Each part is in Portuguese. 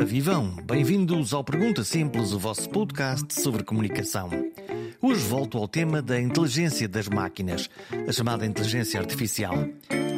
Ora vivam, bem-vindos ao Pergunta Simples, o vosso podcast sobre comunicação. Hoje volto ao tema da inteligência das máquinas, a chamada inteligência artificial.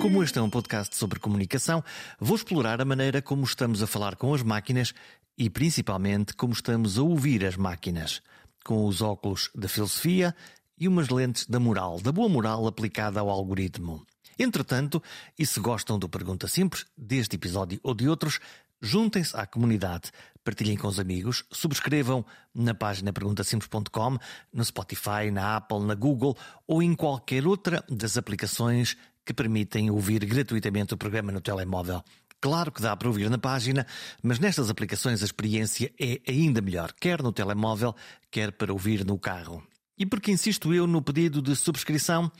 Como este é um podcast sobre comunicação, vou explorar a maneira como estamos a falar com as máquinas e principalmente como estamos a ouvir as máquinas, com os óculos da filosofia e umas lentes da moral, da boa moral aplicada ao algoritmo. Entretanto, e se gostam do Pergunta Simples, deste episódio ou de outros, Juntem-se à comunidade, partilhem com os amigos, subscrevam na página perguntasimples.com, no Spotify, na Apple, na Google ou em qualquer outra das aplicações que permitem ouvir gratuitamente o programa no telemóvel. Claro que dá para ouvir na página, mas nestas aplicações a experiência é ainda melhor, quer no telemóvel, quer para ouvir no carro. E porque insisto eu no pedido de subscrição,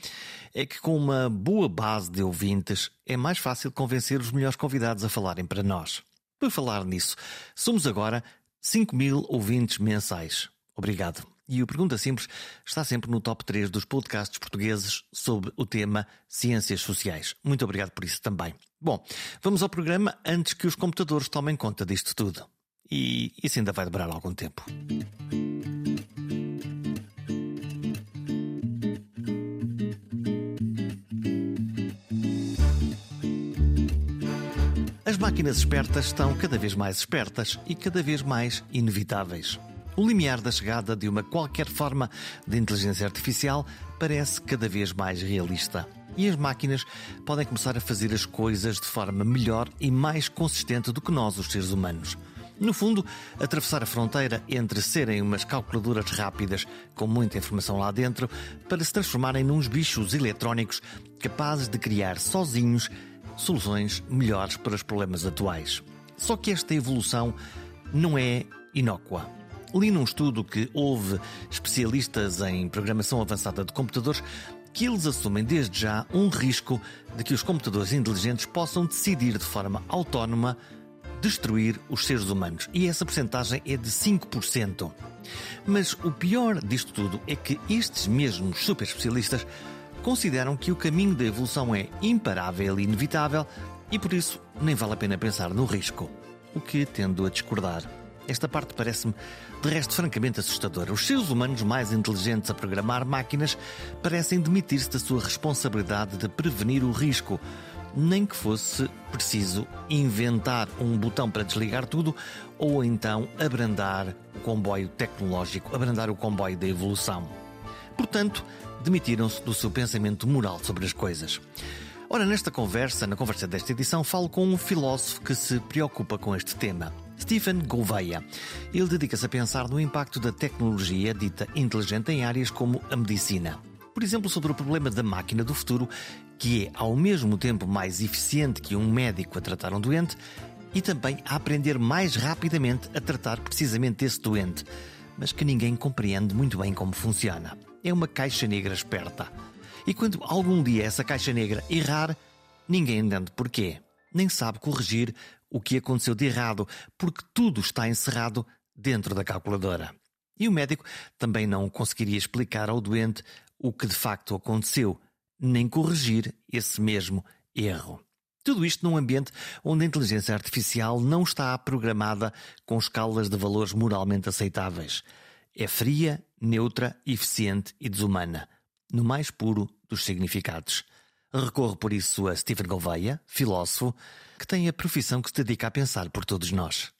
é que com uma boa base de ouvintes é mais fácil convencer os melhores convidados a falarem para nós. Por falar nisso, somos agora 5 mil ouvintes mensais. Obrigado. E o Pergunta Simples está sempre no top 3 dos podcasts portugueses sobre o tema Ciências Sociais. Muito obrigado por isso também. Bom, vamos ao programa antes que os computadores tomem conta disto tudo. E isso ainda vai demorar algum tempo. Máquinas espertas estão cada vez mais espertas e cada vez mais inevitáveis. O limiar da chegada de uma qualquer forma de inteligência artificial parece cada vez mais realista. E as máquinas podem começar a fazer as coisas de forma melhor e mais consistente do que nós, os seres humanos. No fundo, atravessar a fronteira entre serem umas calculadoras rápidas com muita informação lá dentro para se transformarem nos bichos eletrónicos capazes de criar sozinhos soluções melhores para os problemas atuais. Só que esta evolução não é inócua. Li num estudo que houve especialistas em programação avançada de computadores que eles assumem desde já um risco de que os computadores inteligentes possam decidir de forma autónoma destruir os seres humanos. E essa porcentagem é de 5%. Mas o pior disto tudo é que estes mesmos super especialistas consideram que o caminho da evolução é imparável e inevitável e por isso nem vale a pena pensar no risco. O que tendo a discordar. Esta parte parece-me, de resto, francamente assustadora. Os seres humanos mais inteligentes a programar máquinas parecem demitir-se da sua responsabilidade de prevenir o risco, nem que fosse preciso inventar um botão para desligar tudo ou então abrandar o comboio tecnológico, abrandar o comboio da evolução. Portanto, demitiram-se do seu pensamento moral sobre as coisas. Ora, nesta conversa, na conversa desta edição, falo com um filósofo que se preocupa com este tema. Stephen Gouveia. Ele dedica-se a pensar no impacto da tecnologia dita inteligente em áreas como a medicina. Por exemplo, sobre o problema da máquina do futuro, que é ao mesmo tempo mais eficiente que um médico a tratar um doente e também a aprender mais rapidamente a tratar precisamente esse doente, mas que ninguém compreende muito bem como funciona é uma caixa negra esperta. E quando algum dia essa caixa negra errar, ninguém entende porquê. Nem sabe corrigir o que aconteceu de errado, porque tudo está encerrado dentro da calculadora. E o médico também não conseguiria explicar ao doente o que de facto aconteceu, nem corrigir esse mesmo erro. Tudo isto num ambiente onde a inteligência artificial não está programada com escalas de valores moralmente aceitáveis. É fria, neutra, eficiente e desumana, no mais puro dos significados. Recorro por isso a Stephen Gouveia, filósofo, que tem a profissão que se dedica a pensar por todos nós.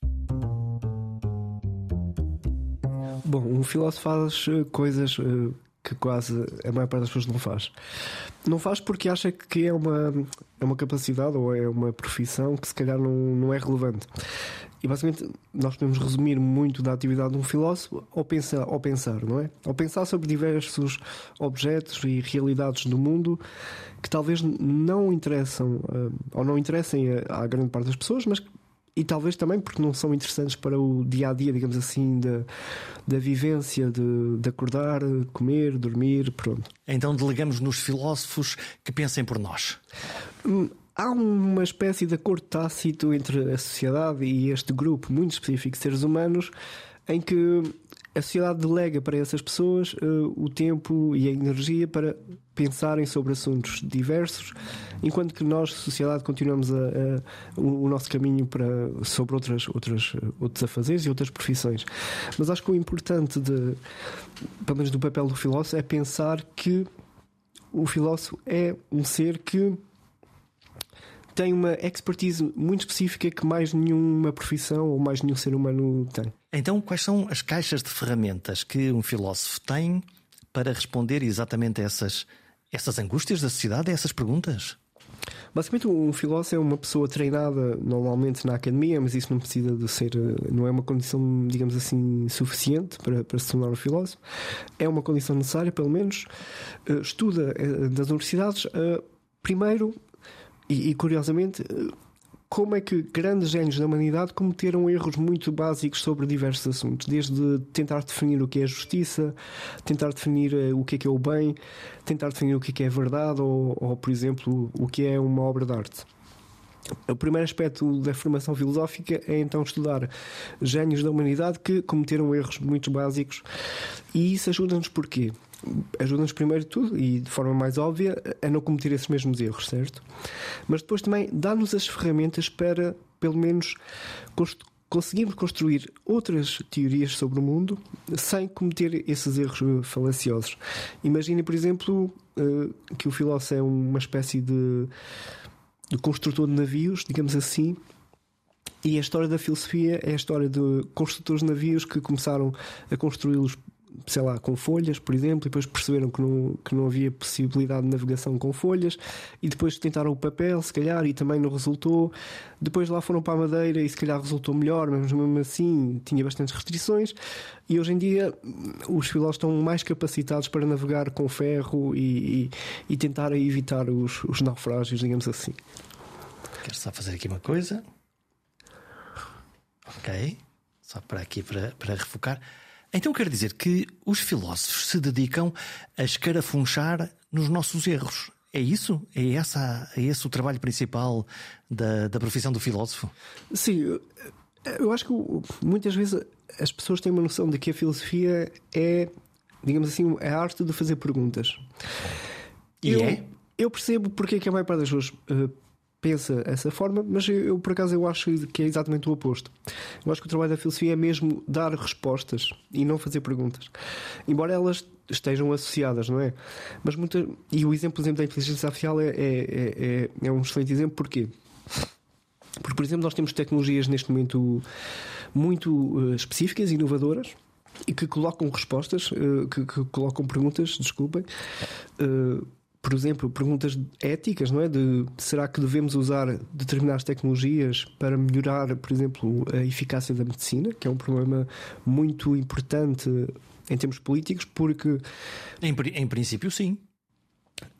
Bom, um filósofo faz eh, coisas eh, que quase a maior parte das pessoas não faz. Não faz porque acha que é uma, é uma capacidade ou é uma profissão que se calhar não, não é relevante. E basicamente nós podemos resumir muito da atividade de um filósofo ao pensar, ao pensar, não é? Ao pensar sobre diversos objetos e realidades do mundo que talvez não interessam eh, ou não interessem à grande parte das pessoas, mas que e talvez também porque não são interessantes para o dia a dia, digamos assim, da, da vivência de, de acordar, comer, dormir, pronto. Então delegamos nos filósofos que pensem por nós. Hum, há uma espécie de acordo tácito entre a sociedade e este grupo muito específico de seres humanos em que a sociedade delega para essas pessoas uh, o tempo e a energia para pensarem sobre assuntos diversos, enquanto que nós, sociedade, continuamos a, a, o, o, nosso caminho para, sobre outras, outras, outros afazeres e outras profissões. Mas acho que o importante, de, pelo menos do papel do filósofo, é pensar que o filósofo é um ser que tem uma expertise muito específica que mais nenhuma profissão ou mais nenhum ser humano tem. Então, quais são as caixas de ferramentas que um filósofo tem para responder exatamente a essas, essas angústias da sociedade, a essas perguntas? Basicamente, um filósofo é uma pessoa treinada normalmente na academia, mas isso não precisa de ser, não é uma condição, digamos assim, suficiente para, para se tornar um filósofo. É uma condição necessária, pelo menos. Eh, estuda eh, nas universidades, eh, primeiro, e, e curiosamente, como é que grandes gênios da humanidade cometeram erros muito básicos sobre diversos assuntos, desde tentar definir o que é justiça, tentar definir eh, o que é que é o bem, tentar definir o que é que é verdade ou, ou por exemplo, o que é uma obra de arte. O primeiro aspecto da formação filosófica é então estudar gênios da humanidade que cometeram erros muito básicos e isso ajuda-nos porquê? Ajuda-nos primeiro de tudo e de forma mais óbvia a não cometer esses mesmos erros, certo? Mas depois também dá-nos as ferramentas para, pelo menos, conseguirmos construir outras teorias sobre o mundo sem cometer esses erros eh, falaciosos. Imagine, por exemplo, eh, que o filósofo é uma espécie de, de construtor de navios, digamos assim, e a história da filosofia é a história de construtores de navios que começaram a construí-los sei lá, com folhas, por exemplo, e depois perceberam que não, que não havia possibilidade de navegação com folhas, e depois tentaram o papel, se calhar, e também não resultou. Depois lá foram para a madeira e se calhar resultou melhor, mas mesmo assim tinha bastantes restrições. E hoje em dia os filósofos estão mais capacitados para navegar com ferro e, e, e tentar evitar os, os naufrágios, digamos assim. Quero só fazer aqui uma coisa. Ok. Só para aqui para, para refocar. Então quer dizer que os filósofos se dedicam a escarafunchar nos nossos erros. É isso? É, essa, é esse o trabalho principal da, da profissão do filósofo? Sim, eu acho que muitas vezes as pessoas têm uma noção de que a filosofia é, digamos assim, a arte de fazer perguntas. E eu, é? Eu percebo porque é que a maior parte das pessoas uh, pensa essa forma, mas eu, eu, por acaso eu acho que é exatamente o oposto. Eu acho que o trabalho da filosofia é mesmo dar respostas e não fazer perguntas. Embora elas estejam associadas, não é? Mas muita, e o exemplo, por exemplo da inteligência artificial é, é, é, é um excelente exemplo, porquê? Porque, por exemplo, nós temos tecnologias neste momento muito uh, específicas, inovadoras, e que colocam respostas, uh, que, que, colocam perguntas, desculpem, uh, por exemplo, perguntas éticas, não é? De será que devemos usar determinadas tecnologias para melhorar, por exemplo, a eficácia da medicina, que é um problema muito importante em termos políticos, porque. Em, em princípio, sim.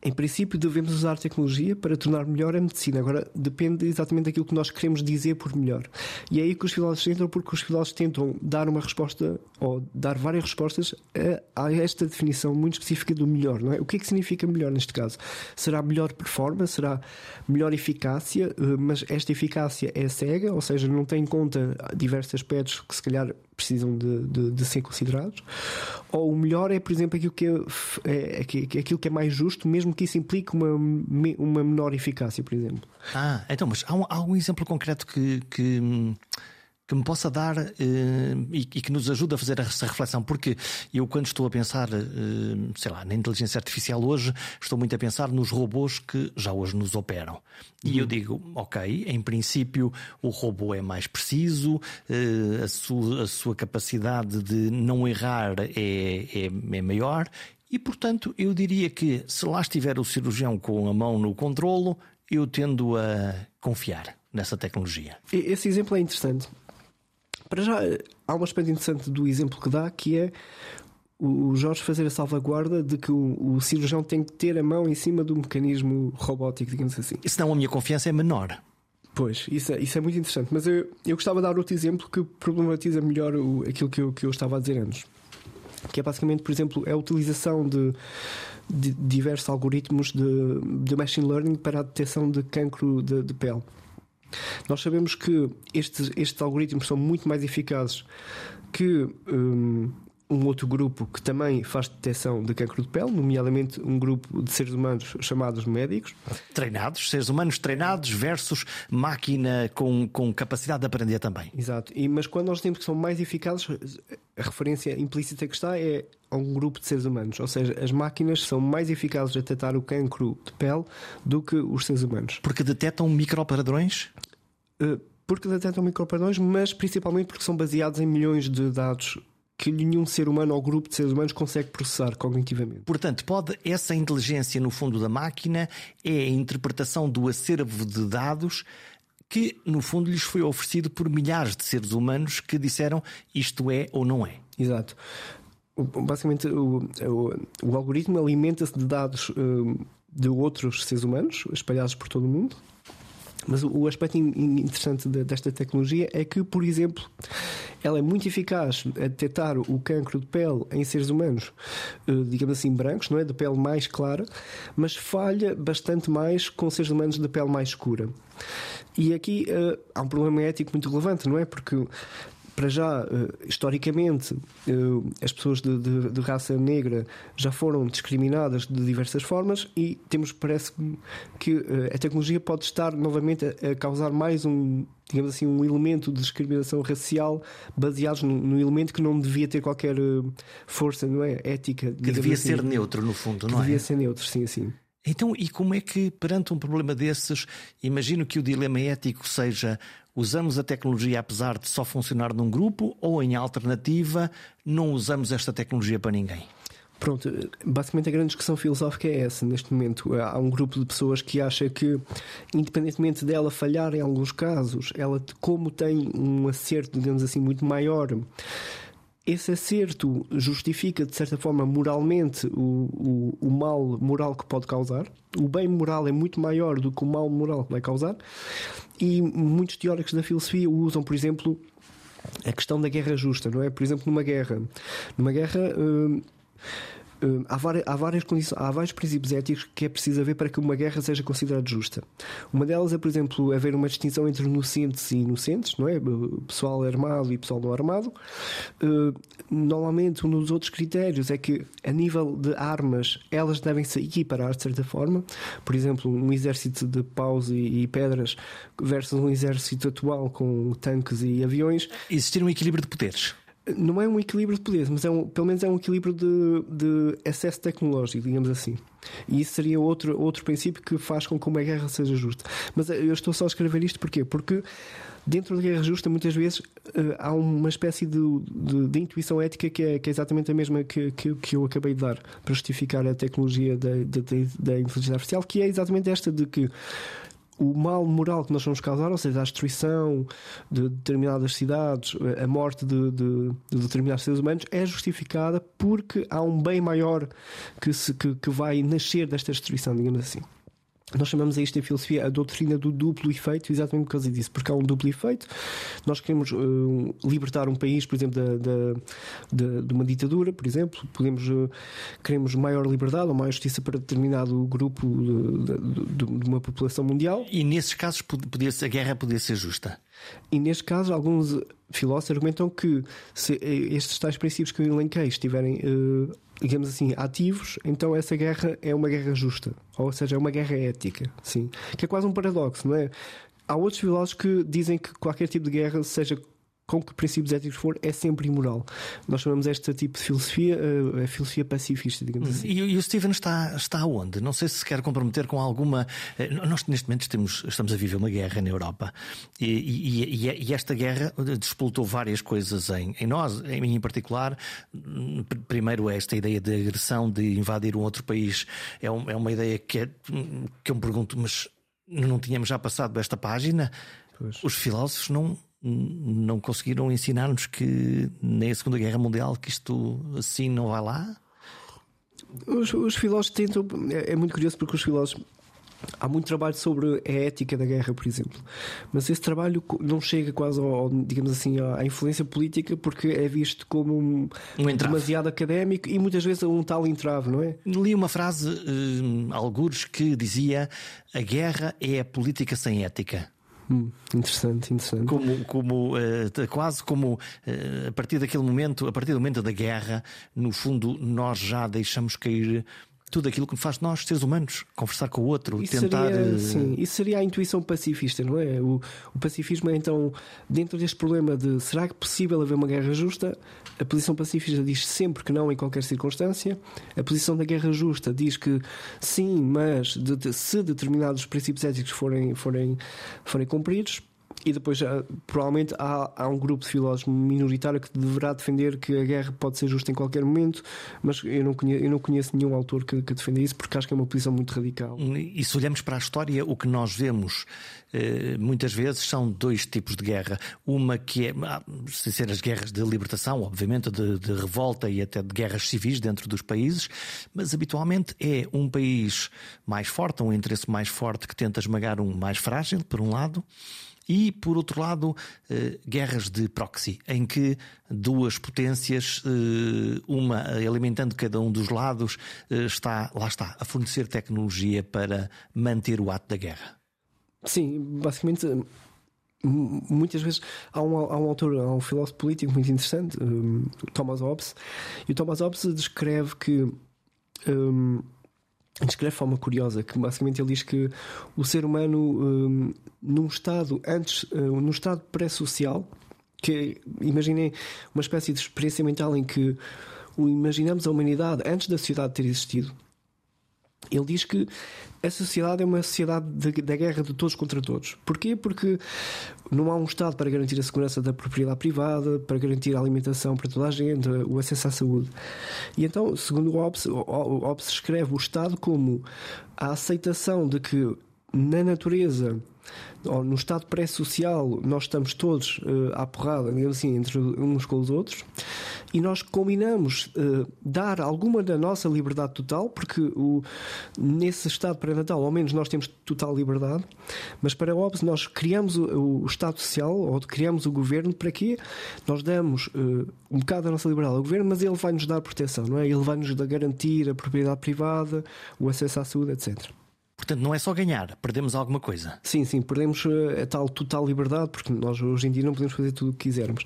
Em princípio, devemos usar tecnologia para tornar melhor a medicina. Agora, depende exatamente daquilo que nós queremos dizer por melhor. E é aí que os filósofos entram, porque os filósofos tentam dar uma resposta, ou dar várias respostas, a, a, esta definição muito específica do melhor. Não é? O que é que significa melhor neste caso? Será melhor performance? Será melhor eficácia? Eh, mas esta eficácia é cega, ou seja, não tem em conta diversos aspectos que se calhar precisam de, de, de, ser considerados, ou o melhor é, por exemplo, aquilo que é, é, aquilo que é mais justo, mesmo que isso implique uma, uma menor eficácia, por exemplo. Ah, então, mas há, um, há algum exemplo concreto que, que, que me possa dar uh, e, e, que nos ajude a fazer essa reflexão, porque eu, quando estou a pensar, uh, sei lá, na inteligência artificial hoje, estou muito a pensar nos robôs que já hoje nos operam. E uhum. eu digo, ok, em princípio o robô é mais preciso, uh, a, sua, a sua capacidade de não errar é, é, é maior. E, portanto, eu diria que se lá estiver o cirurgião com a mão no controlo, eu tendo a confiar nessa tecnologia. Esse exemplo é interessante. Para já, há um aspecto interessante do exemplo que dá, que é o Jorge fazer a salvaguarda de que o, o, cirurgião tem que ter a mão em cima do mecanismo robótico, digamos assim. E senão a minha confiança é menor. Pois, isso é, isso é muito interessante. Mas eu, eu gostava de dar outro exemplo que problematiza melhor o, aquilo que eu, que eu estava a dizer antes. Que é basicamente, por exemplo, a utilização de, de diversos algoritmos de, de machine learning para a detecção de cancro de, de pele. Nós sabemos que estes, estes algoritmos são muito mais eficazes que um, um outro grupo que também faz detecção de cancro de pele, nomeadamente um grupo de seres humanos chamados médicos. Treinados, seres humanos treinados versus máquina com, com capacidade de aprender também. Exato. E, mas quando nós temos que são mais eficazes, a referência implícita que está é a um grupo de seres humanos. Ou seja, as máquinas são mais eficazes a detectar o cancro de pele do que os seres humanos. Porque detectam micropadrões? Uh, porque detectam micropadrões, mas principalmente porque são baseados em milhões de dados que nenhum ser humano ou grupo de seres humanos consegue processar cognitivamente. Portanto, pode essa inteligência no fundo da máquina é a interpretação do acervo de dados que no fundo lhes foi oferecido por milhares de seres humanos que disseram isto é ou não é. Exato. Basicamente, o, o, o algoritmo alimenta-se de dados uh, de outros seres humanos espalhados por todo o mundo mas o aspecto interessante desta tecnologia é que, por exemplo, ela é muito eficaz a detectar o cancro de pele em seres humanos, eh, digamos assim, brancos, não é? De pele mais clara, mas falha bastante mais com seres humanos de pele mais escura. E aqui uh, há um problema ético muito relevante, não é? Porque para já, eh, historicamente, eh, as pessoas de, de, de, raça negra já foram discriminadas de diversas formas e temos, parece que eh, a tecnologia pode estar novamente a, causar mais um, digamos assim, um elemento de discriminação racial baseados no, no elemento que não devia ter qualquer força, não é? Ética. Que devia assim, ser neutro, no fundo, não devia é? Devia ser neutro, sim, sim. Então, e como é que, perante um problema desses, imagino que o dilema ético seja usamos a tecnologia apesar de só funcionar num grupo ou, em alternativa, não usamos esta tecnologia para ninguém? Pronto, basicamente a grande discussão filosófica é essa neste momento. Há um grupo de pessoas que acha que, independentemente dela falhar em alguns casos, ela, como tem um acerto, digamos assim, muito maior esse acerto justifica, de certa forma, moralmente o, o, o, mal moral que pode causar. O bem moral é muito maior do que o mal moral que vai causar. E muitos teóricos da filosofia usam, por exemplo, a questão da guerra justa, não é? Por exemplo, numa guerra. Numa guerra. Hum, há, várias, há, várias condições, há vários princípios éticos que é preciso haver para que uma guerra seja considerada justa. Uma delas é, por exemplo, haver uma distinção entre inocentes e inocentes, não é? Pessoal armado e pessoal não armado. Hum, normalmente, um dos outros critérios é que, a nível de armas, elas devem se equiparar de certa forma. Por exemplo, um exército de paus e, e pedras versus um exército atual com tanques e aviões. Existir um equilíbrio de poderes não é um equilíbrio de poderes, mas é um, pelo menos é um equilíbrio de, de acesso tecnológico, digamos assim. E isso seria outro, outro princípio que faz com que uma guerra seja justa. Mas eu estou só a escrever isto porquê? Porque dentro da guerra justa, muitas vezes uh, há uma espécie de, de, de, intuição ética que é, que é exatamente a mesma que, que, que, eu acabei de dar para justificar a tecnologia da, da, da inteligência artificial, que é exatamente esta de que o mal moral que nós vamos causar, ou seja, a destruição de determinadas cidades, a morte de, de, de determinados seres humanos, é justificada porque há um bem maior que, se, que, que vai nascer desta destruição, digamos assim. Nós chamamos a isto em filosofia a doutrina do duplo efeito, exatamente por causa disso, porque há um duplo efeito. Nós queremos uh, libertar um país, por exemplo, da, da, da, de uma ditadura, por exemplo, podemos, uh, queremos maior liberdade ou maior justiça para determinado grupo de, de, de uma população mundial. E nesses casos podia, a guerra podia ser justa? E neste caso, alguns filósofos argumentam que se eh, estes tais princípios que eu elenquei estiverem uh, digamos assim, ativos, então essa guerra é uma guerra justa. Ou seja, é uma guerra ética. Sim. Que é quase um paradoxo, não é? Há outros filósofos que dizem que qualquer tipo de guerra, seja com que princípios éticos for, é sempre imoral. Nós chamamos este tipo de filosofia uh, a filosofia pacifista, digamos assim. E, e, o Steven está, está onde? Não sei se se quer comprometer com alguma. Uh, nós, neste momento, temos, estamos a viver uma guerra na Europa e, e, e esta guerra despoltou várias coisas em, em nós, em mim em particular. Primeiro, esta ideia de agressão, de invadir um outro país, é, um, é uma ideia que, é, que eu me pergunto, mas não tínhamos já passado esta página? Pois. Os filósofos não não conseguiram ensinar-nos que nem a Segunda Guerra Mundial que isto assim não vai lá? Os, os filósofos tentam. É, é, muito curioso porque os filósofos. Há muito trabalho sobre a ética da guerra, por exemplo. Mas esse trabalho não chega quase ao, digamos assim, à influência política porque é visto como um, um demasiado académico e muitas vezes um tal entrave, não é? Li uma frase, uh, algures, que dizia: a guerra é a política sem ética. Hum, interessante, interessante. Como, como uh, quase como uh, a partir daquele momento, a partir do momento da guerra, no fundo, nós já deixamos cair tudo aquilo que faz nós, seres humanos, conversar com o outro, isso tentar. Seria, sim, isso seria a intuição pacifista, não é? O, o, pacifismo é então, dentro deste problema de será que é possível haver uma guerra justa? A posição pacifista diz sempre que não em qualquer circunstância. A posição da guerra justa diz que sim, mas de, de, se determinados princípios éticos forem, forem, forem cumpridos, e depois, provavelmente, há, há um grupo de filósofos minoritário que deverá defender que a guerra pode ser justa em qualquer momento, mas eu não conheço, eu não conheço nenhum autor que, que defenda isso, porque acho que é uma posição muito radical. E se olhamos para a história, o que nós vemos eh, muitas vezes são dois tipos de guerra. Uma que é, ah, sem ser as guerras de libertação, obviamente, de, de revolta e até de guerras civis dentro dos países, mas habitualmente é um país mais forte, um interesse mais forte que tenta esmagar um mais frágil, por um lado e, por outro lado, eh, guerras de proxy, em que duas potências, eh, uma alimentando cada um dos lados, eh, está, lá está, a fornecer tecnologia para manter o ato da guerra. Sim, basicamente muitas vezes há um, há um autor, há um filósofo político muito interessante, um, Thomas Hobbes, e o Thomas Hobbes descreve que um, descreve de forma curiosa que basicamente ele diz que o ser humano um, num estado antes uh, num estado pré-social que imaginem uma espécie de experiência mental em que imaginamos a humanidade antes da sociedade ter existido ele diz que a sociedade é uma sociedade da guerra de todos contra todos. Porquê? Porque não há um Estado para garantir a segurança da propriedade privada, para garantir a alimentação para toda a gente, o acesso à saúde. E então, segundo o Hobbes, Hobbes escreve o Estado como a aceitação de que na natureza no estado pré-social, nós estamos todos uh, à porrada, digamos assim, entre uns com os outros, e nós combinamos uh, dar alguma da nossa liberdade total, porque o, nesse estado pré-natal, ao menos, nós temos total liberdade, mas para Hobbes, nós criamos o, o Estado Social, ou criamos o governo, para quê? Nós damos uh, um bocado da nossa liberdade ao governo, mas ele vai nos dar proteção, não é? Ele vai nos garantir a propriedade privada, o acesso à saúde, etc. Portanto, não é só ganhar, perdemos alguma coisa. Sim, sim, perdemos eh, a tal total liberdade, porque nós hoje em dia não podemos fazer tudo o que quisermos.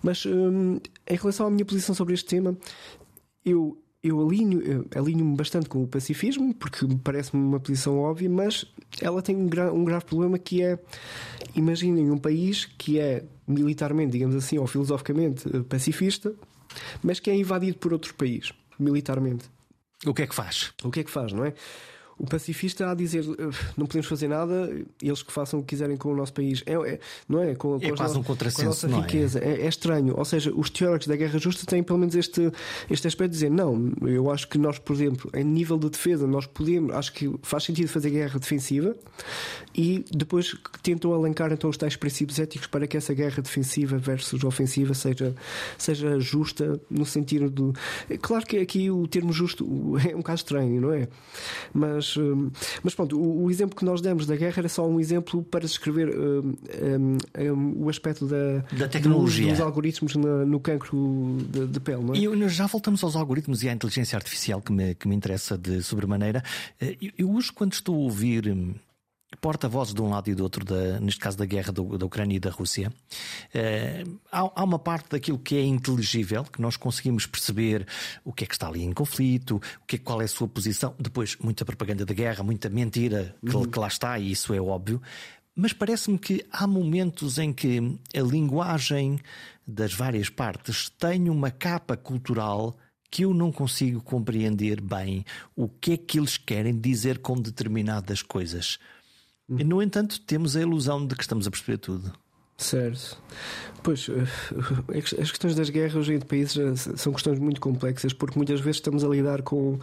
Mas hum, em relação à minha posição sobre este tema, eu, eu alinho, alinho-me bastante com o pacifismo, porque me parece-me uma posição óbvia, mas ela tem um, gra um grave problema que é, imaginem um país que é militarmente, digamos assim, ou filosoficamente eh, pacifista, mas que é invadido por outro país, militarmente. O que é que faz? O que é que faz, não é? O pacifista a dizer não podemos fazer nada, eles que façam o que quiserem com o nosso país. É, é não é? Com, é com, quase um a nossa é? riqueza. É? É, é? estranho. Ou seja, os teóricos da guerra justa têm pelo menos este, este aspecto de dizer não, eu acho que nós, por exemplo, em nível de defesa, nós podemos, acho que faz sentido fazer guerra defensiva e depois tentam alencar então os tais princípios éticos para que essa guerra defensiva versus ofensiva seja, seja justa no sentido do. Claro que aqui o termo justo é um bocado estranho, não é? Mas mas, hum, mas pronto, o, o, exemplo que nós demos da guerra era só um exemplo para descrever um, um, um, o aspecto da, da tecnologia, dos, dos algoritmos na, no cancro de, de, pele. Não é? E já voltamos aos algoritmos e à inteligência artificial que me, que me interessa de sobremaneira. Eh, eu, eu hoje, quando estou a ouvir hum, porta-vozes de um lado e do outro, da, neste caso da guerra do, da Ucrânia e da Rússia, uh, há, há, uma parte daquilo que é inteligível, que nós conseguimos perceber o que é que está ali em conflito, o que é, qual é a sua posição. Depois, muita propaganda da guerra, muita mentira que, uhum. que lá está, e isso é óbvio. Mas parece-me que há momentos em que a linguagem das várias partes tem uma capa cultural que eu não consigo compreender bem o que é que eles querem dizer com determinadas coisas. E, no entanto, temos a ilusão de que estamos a perceber tudo. Certo. Pois, eh, as questões das guerras entre países eh, são questões muito complexas porque muitas vezes estamos a lidar com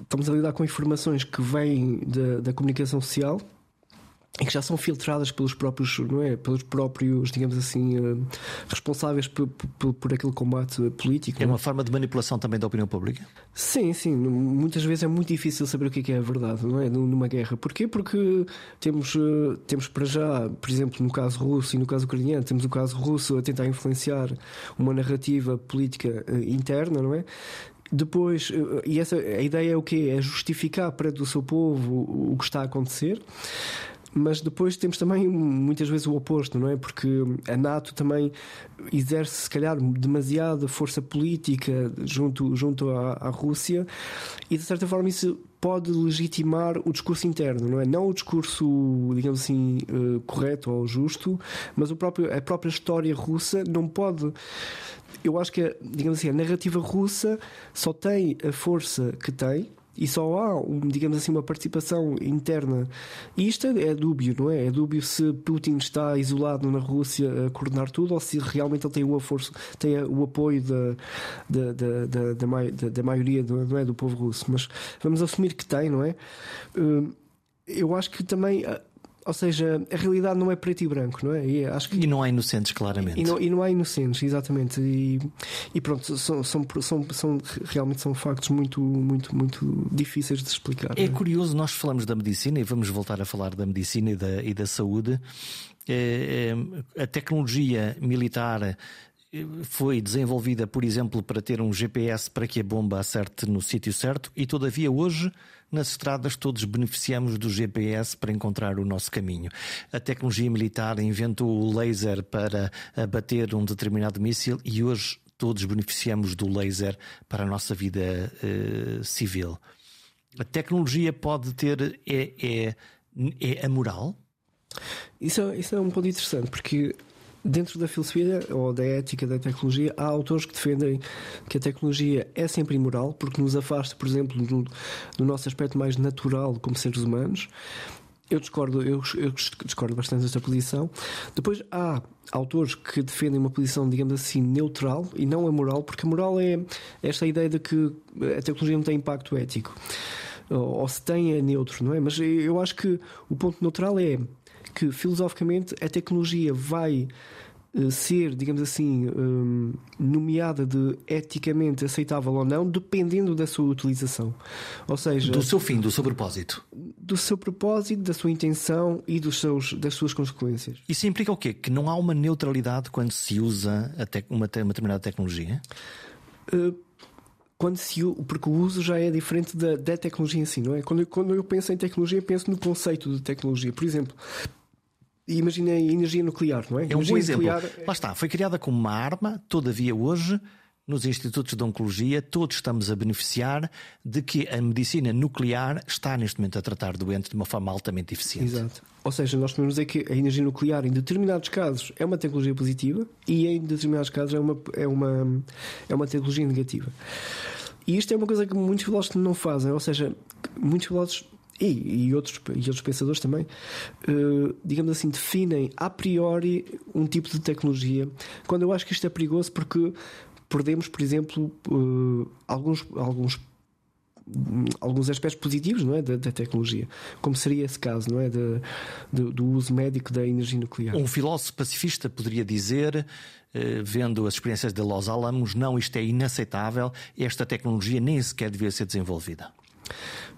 estamos a lidar com informações que vêm da, da comunicação social e que já são filtradas pelos próprios, não é? Pelos próprios, digamos assim, uh, responsáveis por, por, por, aquele combate político. É uma forma de manipulação também da opinião pública? Sim, sim. Muitas vezes é muito difícil saber o que é, é a verdade, não é? Numa guerra. Porquê? Porque temos, uh, temos para já, por exemplo, no caso russo e no caso ucraniano, temos o caso russo a tentar influenciar uma narrativa política uh, interna, não é? Depois, e essa a ideia é o quê? É justificar perante o seu povo o que está a acontecer. Mas depois temos também muitas vezes o oposto, não é? Porque a NATO também exerce, se calhar, demasiada força política junto, junto à, à Rússia e, de certa forma, isso pode legitimar o discurso interno, não é? Não o discurso, digamos assim, uh, correto ou justo, mas o próprio, a própria história russa não pode. Eu acho que, digamos assim, a narrativa russa só tem a força que tem e só há, digamos assim, uma participação interna. E isto é, é dúbio, não é? É dúbio se Putin está isolado na Rússia a coordenar tudo ou se realmente ele tem o, força, tem o apoio da, da, da, da, da, maioria do, não é, do povo russo. Mas vamos assumir que tem, não é? Hum, eu acho que também ou seja, a realidade não é preto e branco, não é? E, acho que... e não há inocentes, claramente. E não, e não há inocentes, exatamente. E, e pronto, são, são, são, são, realmente são factos muito, muito, muito difíceis de explicar. É, é curioso, nós falamos da medicina e vamos voltar a falar da medicina e da, e da saúde. É, é, a tecnologia militar eh, foi desenvolvida, por exemplo, para ter um GPS para que a bomba acerte no sítio certo e, todavia, hoje nas estradas todos beneficiamos do GPS para encontrar o nosso caminho. A tecnologia militar inventou o laser para abater um determinado míssil e hoje todos beneficiamos do laser para a nossa vida uh, civil. A tecnologia pode ter. É, é, é amoral? Isso, é, isso é um ponto interessante, porque dentro da filosofia ou da ética da tecnologia, há autores que defendem que a tecnologia é sempre imoral, porque nos afasta, por exemplo, do, do nosso aspecto mais natural como seres humanos. Eu discordo, eu, eu, discordo bastante desta posição. Depois há autores que defendem uma posição, digamos assim, neutral e não a moral, porque a moral é esta ideia de que a tecnologia não tem impacto ético. Ou, ou se tem é neutro, não é? Mas eu acho que o ponto neutral é que filosoficamente a tecnologia vai ser, digamos assim, hum, nomeada de eticamente aceitável ou não, dependendo da sua utilização. Ou seja, do seu fim, do seu propósito. Do seu propósito, da sua intenção e dos seus, das suas consequências. Isso implica o quê? Que não há uma neutralidade quando se usa uma, uma determinada tecnologia? Uh, quando se porque o uso já é diferente da, da tecnologia em si, não é? Quando eu, quando eu penso em tecnologia, penso no conceito de tecnologia. Por exemplo, imagina a energia nuclear, não é? É um bom exemplo. Nuclear... Lá está, foi criada como uma arma, todavia hoje. Nos institutos de oncologia, todos estamos a beneficiar de que a medicina nuclear está neste momento a tratar doentes de uma forma altamente eficiente. Exato. Ou seja, nós podemos dizer que a energia nuclear, em determinados casos, é uma tecnologia positiva e em determinados casos é uma, é uma, é uma tecnologia negativa. E isto é uma coisa que muitos filósofos não fazem, ou seja, muitos filósofos e, e, outros, e outros pensadores também, uh, digamos assim, definem a priori um tipo de tecnologia, quando eu acho que isto é perigoso porque perdemos, por exemplo, uh, alguns, alguns alguns aspectos positivos não é da, da, tecnologia como seria esse caso não é de, de, do uso médico da energia nuclear. Um filósofo pacifista poderia dizer eh, vendo as experiências de Los Alamos não isto é inaceitável esta tecnologia nem sequer devia ser desenvolvida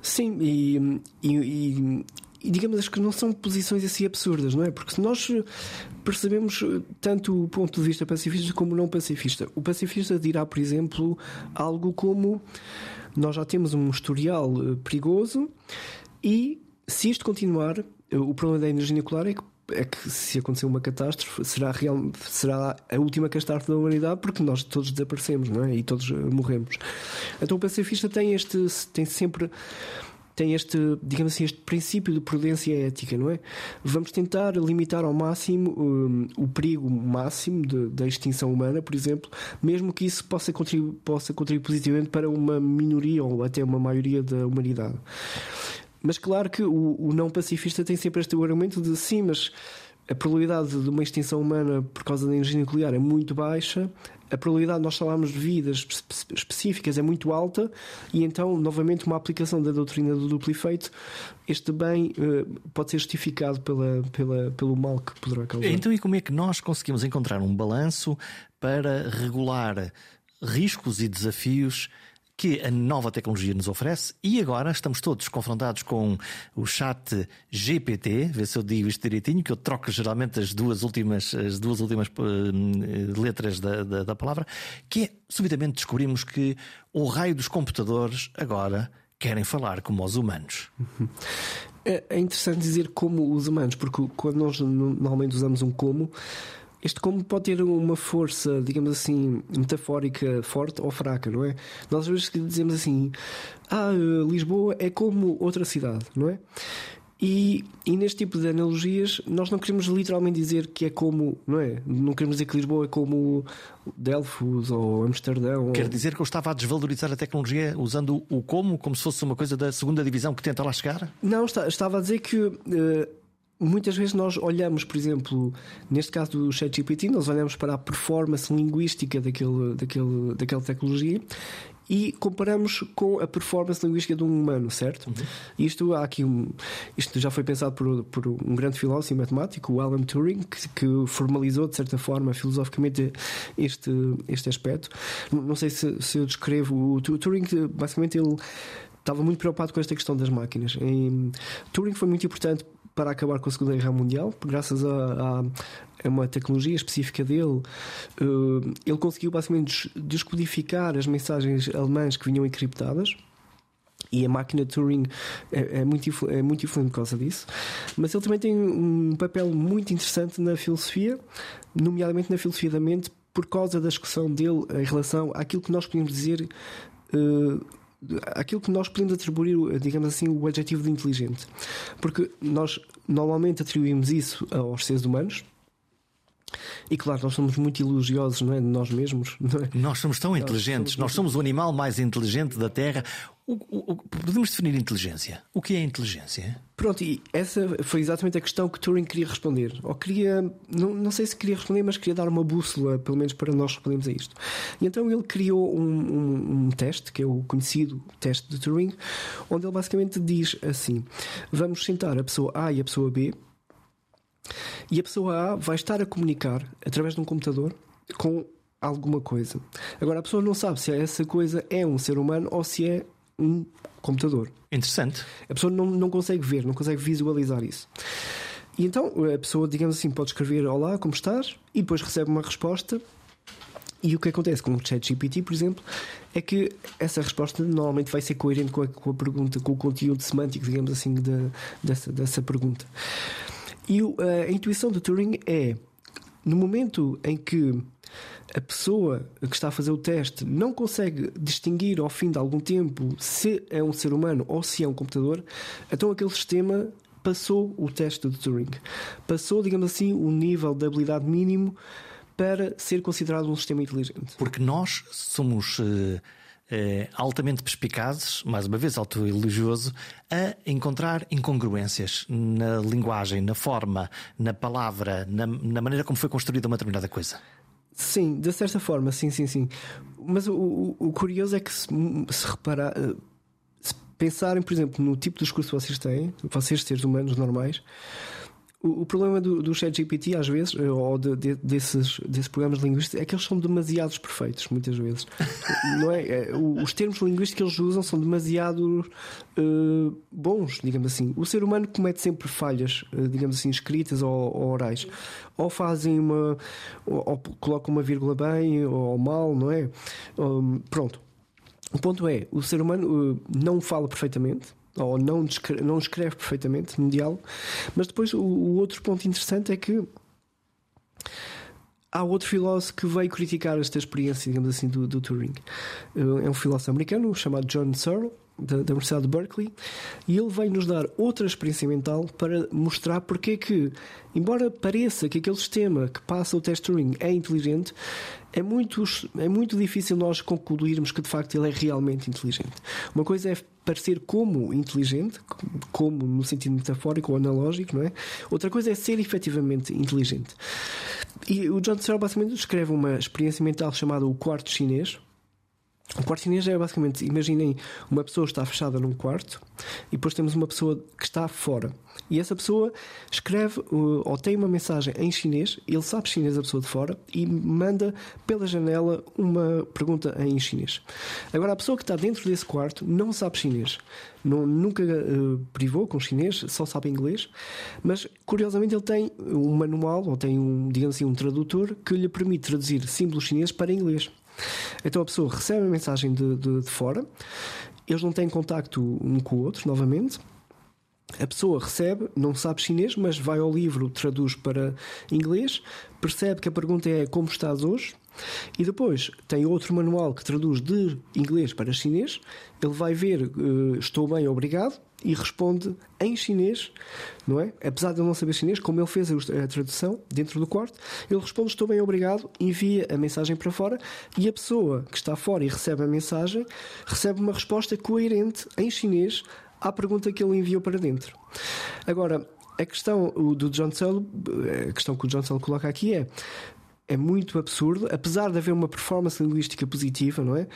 Sim, e, e, e, e digamos que não são posições assim absurdas, não é? Porque se nós percebemos tanto o ponto de vista pacifista como não pacifista, o pacifista dirá, por exemplo, algo como nós já temos um historial eh, perigoso e se isto continuar, o problema da energia nuclear é que é que se acontecer uma catástrofe será, real, será a última catástrofe da humanidade porque nós todos desaparecemos não é? e todos eh, morremos. Então o pacifista tem este tem sempre tem este, digamos assim, este princípio de prudência ética, não é? Vamos tentar limitar ao máximo um, o perigo máximo da extinção humana, por exemplo, mesmo que isso possa contribuir, possa contribuir positivamente para uma minoria ou até uma maioria da humanidade. Mas claro que o, o não pacifista tem sempre este argumento de sim, mas a probabilidade de uma extinção humana por causa da energia nuclear é muito baixa, a probabilidade de nós falarmos de vidas específicas é muito alta, e então, novamente, uma aplicação da doutrina do duplo efeito, este bem uh, pode ser justificado pela, pela, pelo mal que poderá causar. Então, e como é que nós conseguimos encontrar um balanço para regular riscos e desafios? Que a nova tecnologia nos oferece e agora estamos todos confrontados com o chat GPT, vê se eu digo isto direitinho, que eu troco geralmente as duas últimas, as duas últimas uh, letras da, da, da palavra, que é, subitamente descobrimos que o raio dos computadores agora querem falar como os humanos. É, é interessante dizer como os humanos, porque quando nós normalmente usamos um como, este como pode ter uma força, digamos assim, metafórica forte ou fraca, não é? Nós às vezes dizemos assim: Ah, Lisboa é como outra cidade, não é? E, e, neste tipo de analogias, nós não queremos literalmente dizer que é como, não é? Não queremos dizer que Lisboa é como Delfos ou Amsterdão. Quer ou... dizer que eu estava a desvalorizar a tecnologia usando o como, como se fosse uma coisa da segunda divisão que tenta lá chegar? Não, estava a dizer que. Uh, muitas vezes nós olhamos, por exemplo, neste caso do ChatGPT, nós olhamos para a performance linguística daquele, daquele, daquela tecnologia e comparamos com a performance linguística de um humano, certo? Uhum. Isto há aqui um, isto já foi pensado por, por um grande filósofo e matemático, o Alan Turing, que, que, formalizou de certa forma filosoficamente este, este aspecto. Não sei se, se eu descrevo o Turing, basicamente ele estava muito preocupado com esta questão das máquinas. E, Turing foi muito importante para acabar com a Segunda Guerra Mundial, graças a, a, uma tecnologia específica dele, uh, ele conseguiu basicamente descodificar as mensagens alemãs que vinham encriptadas. E a máquina Turing é, é, muito, é influente por causa disso. Mas ele também tem um papel muito interessante na filosofia, nomeadamente na filosofia da mente, por causa da discussão dele em relação àquilo que nós podemos dizer uh, aquilo que nós podemos atribuir, digamos assim, o adjetivo de inteligente. Porque nós normalmente atribuímos isso aos seres humanos. E claro, nós somos muito elogiosos não é, de nós mesmos. É? Nós somos tão nós inteligentes, somos... nós somos o animal mais inteligente da Terra. O, o, podemos definir inteligência. O que é inteligência? Pronto, e essa foi exatamente a questão que Turing queria responder. Ou queria, não, não sei se queria responder, mas queria dar uma bússola, pelo menos para nós respondermos a isto. E então ele criou um, um, um teste, que é o conhecido teste de Turing, onde ele basicamente diz assim: vamos sentar a pessoa A e a pessoa B, e a pessoa A vai estar a comunicar através de um computador com alguma coisa. Agora a pessoa não sabe se essa coisa é um ser humano ou se é um computador. Interessante. A pessoa não, não consegue ver, não consegue visualizar isso. E então a pessoa, digamos assim, pode escrever Olá, como estás? E depois recebe uma resposta. E o que acontece com o ChatGPT, por exemplo, é que essa resposta normalmente vai ser coerente com a, com a pergunta, com o conteúdo semântico, digamos assim, de, dessa, dessa pergunta. E a intuição de Turing é no momento em que a pessoa que está a fazer o teste não consegue distinguir ao fim de algum tempo se é um ser humano ou se é um computador, então aquele sistema passou o teste de Turing. Passou, digamos assim, o nível de habilidade mínimo para ser considerado um sistema inteligente. Porque nós somos. Eh, altamente perspicazes, mais uma vez autoelogioso, a encontrar incongruências na linguagem, na forma, na palavra, na, na maneira como foi construída uma determinada coisa. Sim, de certa forma, sim, sim, sim. Mas o, o, o curioso é que se, se reparar, eh, se pensarem, por exemplo, no tipo de discurso que vocês têm, vocês seres humanos normais, o, problema do, do ChatGPT, às vezes, eh, ou de, de, desses, desses programas linguísticos, é que eles são demasiados perfeitos, muitas vezes. Não é? é os termos linguísticos que eles usam são demasiado uh, bons, digamos assim. O ser humano comete sempre falhas, uh, digamos assim, escritas ou, ou, orais. Ou fazem uma. Ou, ou colocam uma vírgula bem ou mal, não é? Um, pronto. O ponto é, o ser humano uh, não fala perfeitamente, ou não, descreve, não escreve perfeitamente diálogo. Mas depois o, o, outro ponto interessante é que há outro filósofo que veio criticar esta experiência, digamos assim, do, do Turing. Eh, é um filósofo americano chamado John Searle da, da Universidade de Berkeley, e ele vem nos dar outra experiência mental para mostrar porque é que, embora pareça que aquele sistema que passa o teste Turing é inteligente, é muito, é muito difícil nós concluirmos que de facto ele é realmente inteligente. Uma coisa é parecer como inteligente, como no sentido metafórico ou analógico, não é? Outra coisa é ser efetivamente inteligente. E o John Searle basicamente descreve uma experiência mental chamada o quarto chinês, o quarto chinês é basicamente, imaginem, uma pessoa está fechada num quarto e depois temos uma pessoa que está fora. E essa pessoa escreve ou tem uma mensagem em chinês, ele sabe chinês a pessoa de fora e manda pela janela uma pergunta em chinês. Agora, a pessoa que está dentro desse quarto não sabe chinês, não, nunca uh, privou com chinês, só sabe inglês, mas curiosamente ele tem um manual ou tem um, digamos assim, um tradutor que lhe permite traduzir símbolos chineses para inglês. Então a pessoa recebe a mensagem de, de, de fora eles não têm contacto um com o outro, novamente. A pessoa recebe, não sabe chinês, mas vai ao livro, traduz para inglês, percebe que a pergunta é como estás hoje, e depois tem outro manual que traduz de inglês para chinês. Ele vai ver uh, estou bem, obrigado, e responde em chinês, não é? Apesar de ele não saber chinês, como ele fez a tradução dentro do quarto, ele responde estou bem, obrigado, envia a mensagem para fora e a pessoa que está fora e recebe a mensagem recebe uma resposta coerente em chinês à pergunta que ele enviou para dentro. Agora, a questão do John Searle, a questão que o John Searle coloca aqui é é muito absurdo, apesar de haver uma performance linguística positiva, não é?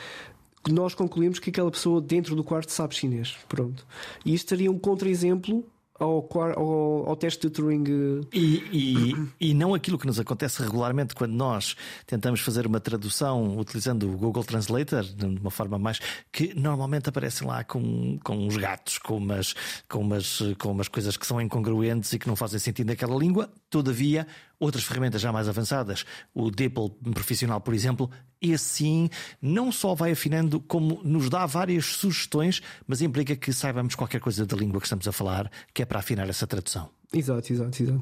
Nós concluímos que aquela pessoa dentro do quarto sabe chinês. Pronto. E isto seria um contra-exemplo ao, ao, ao, teste de Turing. Eh, e, e, e, não aquilo que nos acontece regularmente quando nós tentamos fazer uma tradução utilizando o Google Translator, de uma forma mais. que normalmente aparecem lá com, com uns gatos, com umas, com, umas, com umas coisas que são incongruentes e que não fazem sentido naquela língua. Todavia, outras ferramentas já mais avançadas, o DeepL profissional, por exemplo, esse sim não só vai afinando, como nos dá várias sugestões, mas implica que saibamos qualquer coisa da língua que estamos a falar, que é para afinar essa tradução. Exato, exato, exato.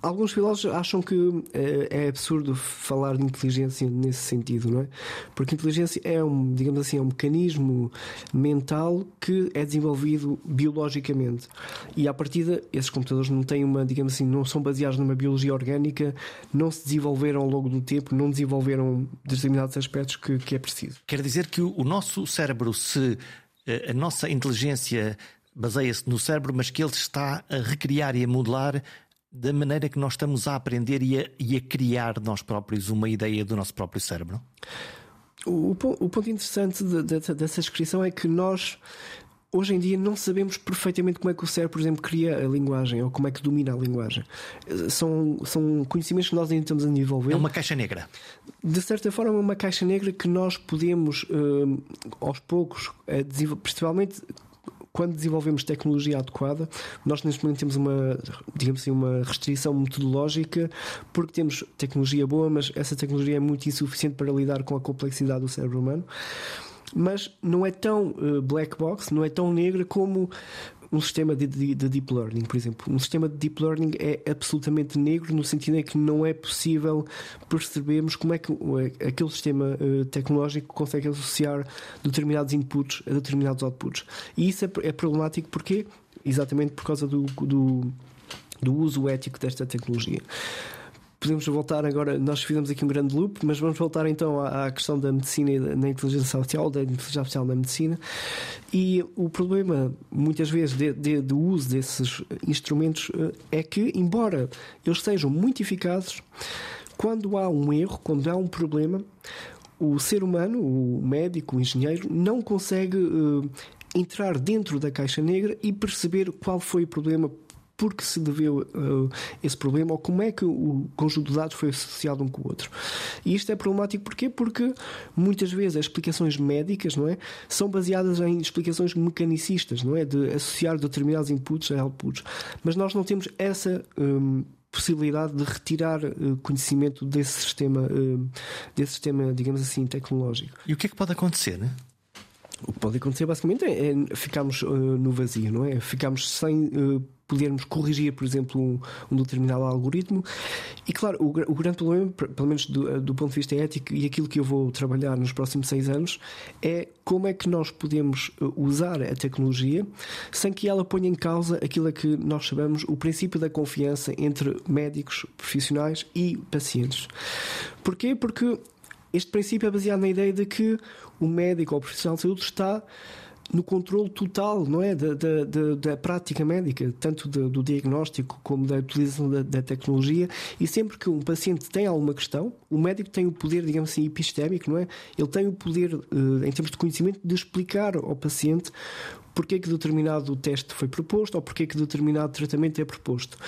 Alguns filósofos acham que é, é, absurdo falar de inteligência nesse sentido, não é? Porque inteligência é um, digamos assim, é um mecanismo mental que é desenvolvido biologicamente. E à partida, esses computadores não têm uma, digamos assim, não são baseados numa biologia orgânica, não se desenvolveram ao longo do tempo, não desenvolveram determinados aspectos que, que é preciso. Quer dizer que o nosso cérebro, se eh, a nossa inteligência baseia-se no cérebro, mas que ele está a recriar e a modelar da maneira que nós estamos a aprender e a, e a criar nós próprios uma ideia do nosso próprio cérebro? O, o ponto interessante de, de, dessa descrição é que nós hoje em dia não sabemos perfeitamente como é que o cérebro, por exemplo, cria a linguagem ou como é que domina a linguagem. São, são conhecimentos que nós ainda estamos a desenvolver. É uma caixa negra. De certa forma, é uma caixa negra que nós podemos, uh, aos poucos, uh, principalmente quando desenvolvemos tecnologia adequada, nós neste momento temos uma, digamos assim, uma restrição metodológica, porque temos tecnologia boa, mas essa tecnologia é muito insuficiente para lidar com a complexidade do cérebro humano. Mas não é tão uh, black box, não é tão negra como um sistema de, de, de, deep learning, por exemplo. Um sistema de deep learning é absolutamente negro no sentido em que não é possível percebermos como é que aquele sistema uh, tecnológico consegue associar determinados inputs a determinados outputs. E isso é, é problemático porque exatamente por causa do, do, do uso ético desta tecnologia podemos voltar agora. Nós fizemos aqui um grande loop, mas vamos voltar então à, à questão da medicina e da inteligência artificial, da inteligência artificial na medicina. E o problema, muitas vezes, de, de, do uso desses instrumentos eh, é que, embora eles sejam muito eficazes, quando há um erro, quando há um problema, o ser humano, o médico, o engenheiro, não consegue uh, entrar dentro da caixa negra e perceber qual foi o problema, porque se deveu uh, esse problema ou como é que o conjunto de dados foi associado um com o outro. E isto é problemático porquê? Porque muitas vezes as explicações médicas não é, são baseadas em explicações mecanicistas, não é? De associar determinados inputs a outputs. Mas nós não temos essa. Um, possibilidade de retirar uh, conhecimento desse sistema, uh, desse sistema, digamos assim, tecnológico. E o que é que pode acontecer, né? O que pode acontecer basicamente é, é ficarmos uh, no vazio, não é? Ficamos sem podermos corrigir, por exemplo, um, um, determinado algoritmo. E claro, o, o grande problema, pelo menos do, do, ponto de vista ético, e aquilo que eu vou trabalhar nos próximos seis anos, é como é que nós podemos uh, usar a tecnologia sem que ela ponha em causa aquilo a que nós chamamos o princípio da confiança entre médicos, profissionais e pacientes. Porquê? Porque este princípio é baseado na ideia de que o médico ou o profissional de saúde está no controle total, não é, da, da, da, da prática médica, tanto do, do diagnóstico como da utilização da, da, tecnologia. E sempre que um paciente tem alguma questão, o médico tem o poder, digamos assim, epistémico, não é? Ele tem o poder, eh, em termos de conhecimento, de explicar ao paciente porque é que determinado teste foi proposto ou porque é que determinado tratamento é proposto.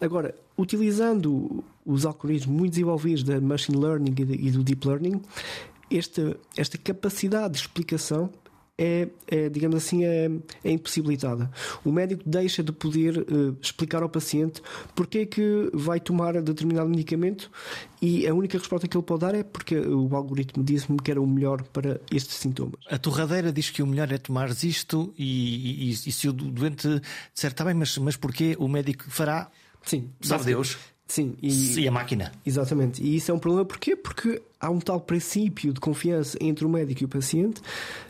Agora, utilizando os algoritmos muito desenvolvidos da machine learning e do deep learning, esta, esta capacidade de explicação é, é, digamos assim, é, é, impossibilitada. O médico deixa de poder uh, explicar ao paciente porque é que vai tomar determinado medicamento e a única resposta que ele pode dar é porque o algoritmo disse-me que era o melhor para estes sintomas. A torradeira diz que o melhor é tomar isto e, e, e se o doente disser, está bem, mas, mas porquê o médico fará? Sim, sabe Deus. Sim, e, e, a máquina. Exatamente. E isso é um problema porquê? Porque há um tal princípio de confiança entre o médico e o paciente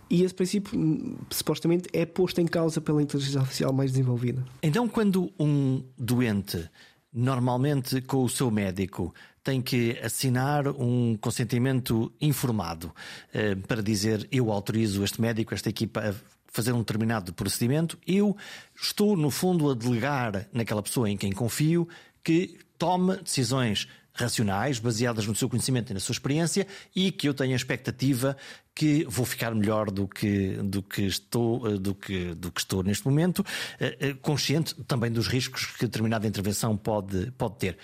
e esse princípio hum, supostamente é posto em causa pela inteligência artificial mais desenvolvida. Então, quando um doente, normalmente com o seu médico, tem que assinar um consentimento informado eh, para dizer eu autorizo este médico, esta equipa a fazer um determinado procedimento, eu estou, no fundo, a delegar naquela pessoa em quem confio que tome decisões racionais, baseadas no seu conhecimento e na sua experiência, e que eu tenha a expectativa que vou ficar melhor do que, do que, estou, eh, do que, do que estou neste momento, eh, eh, consciente também dos riscos que determinada intervenção pode, pode ter.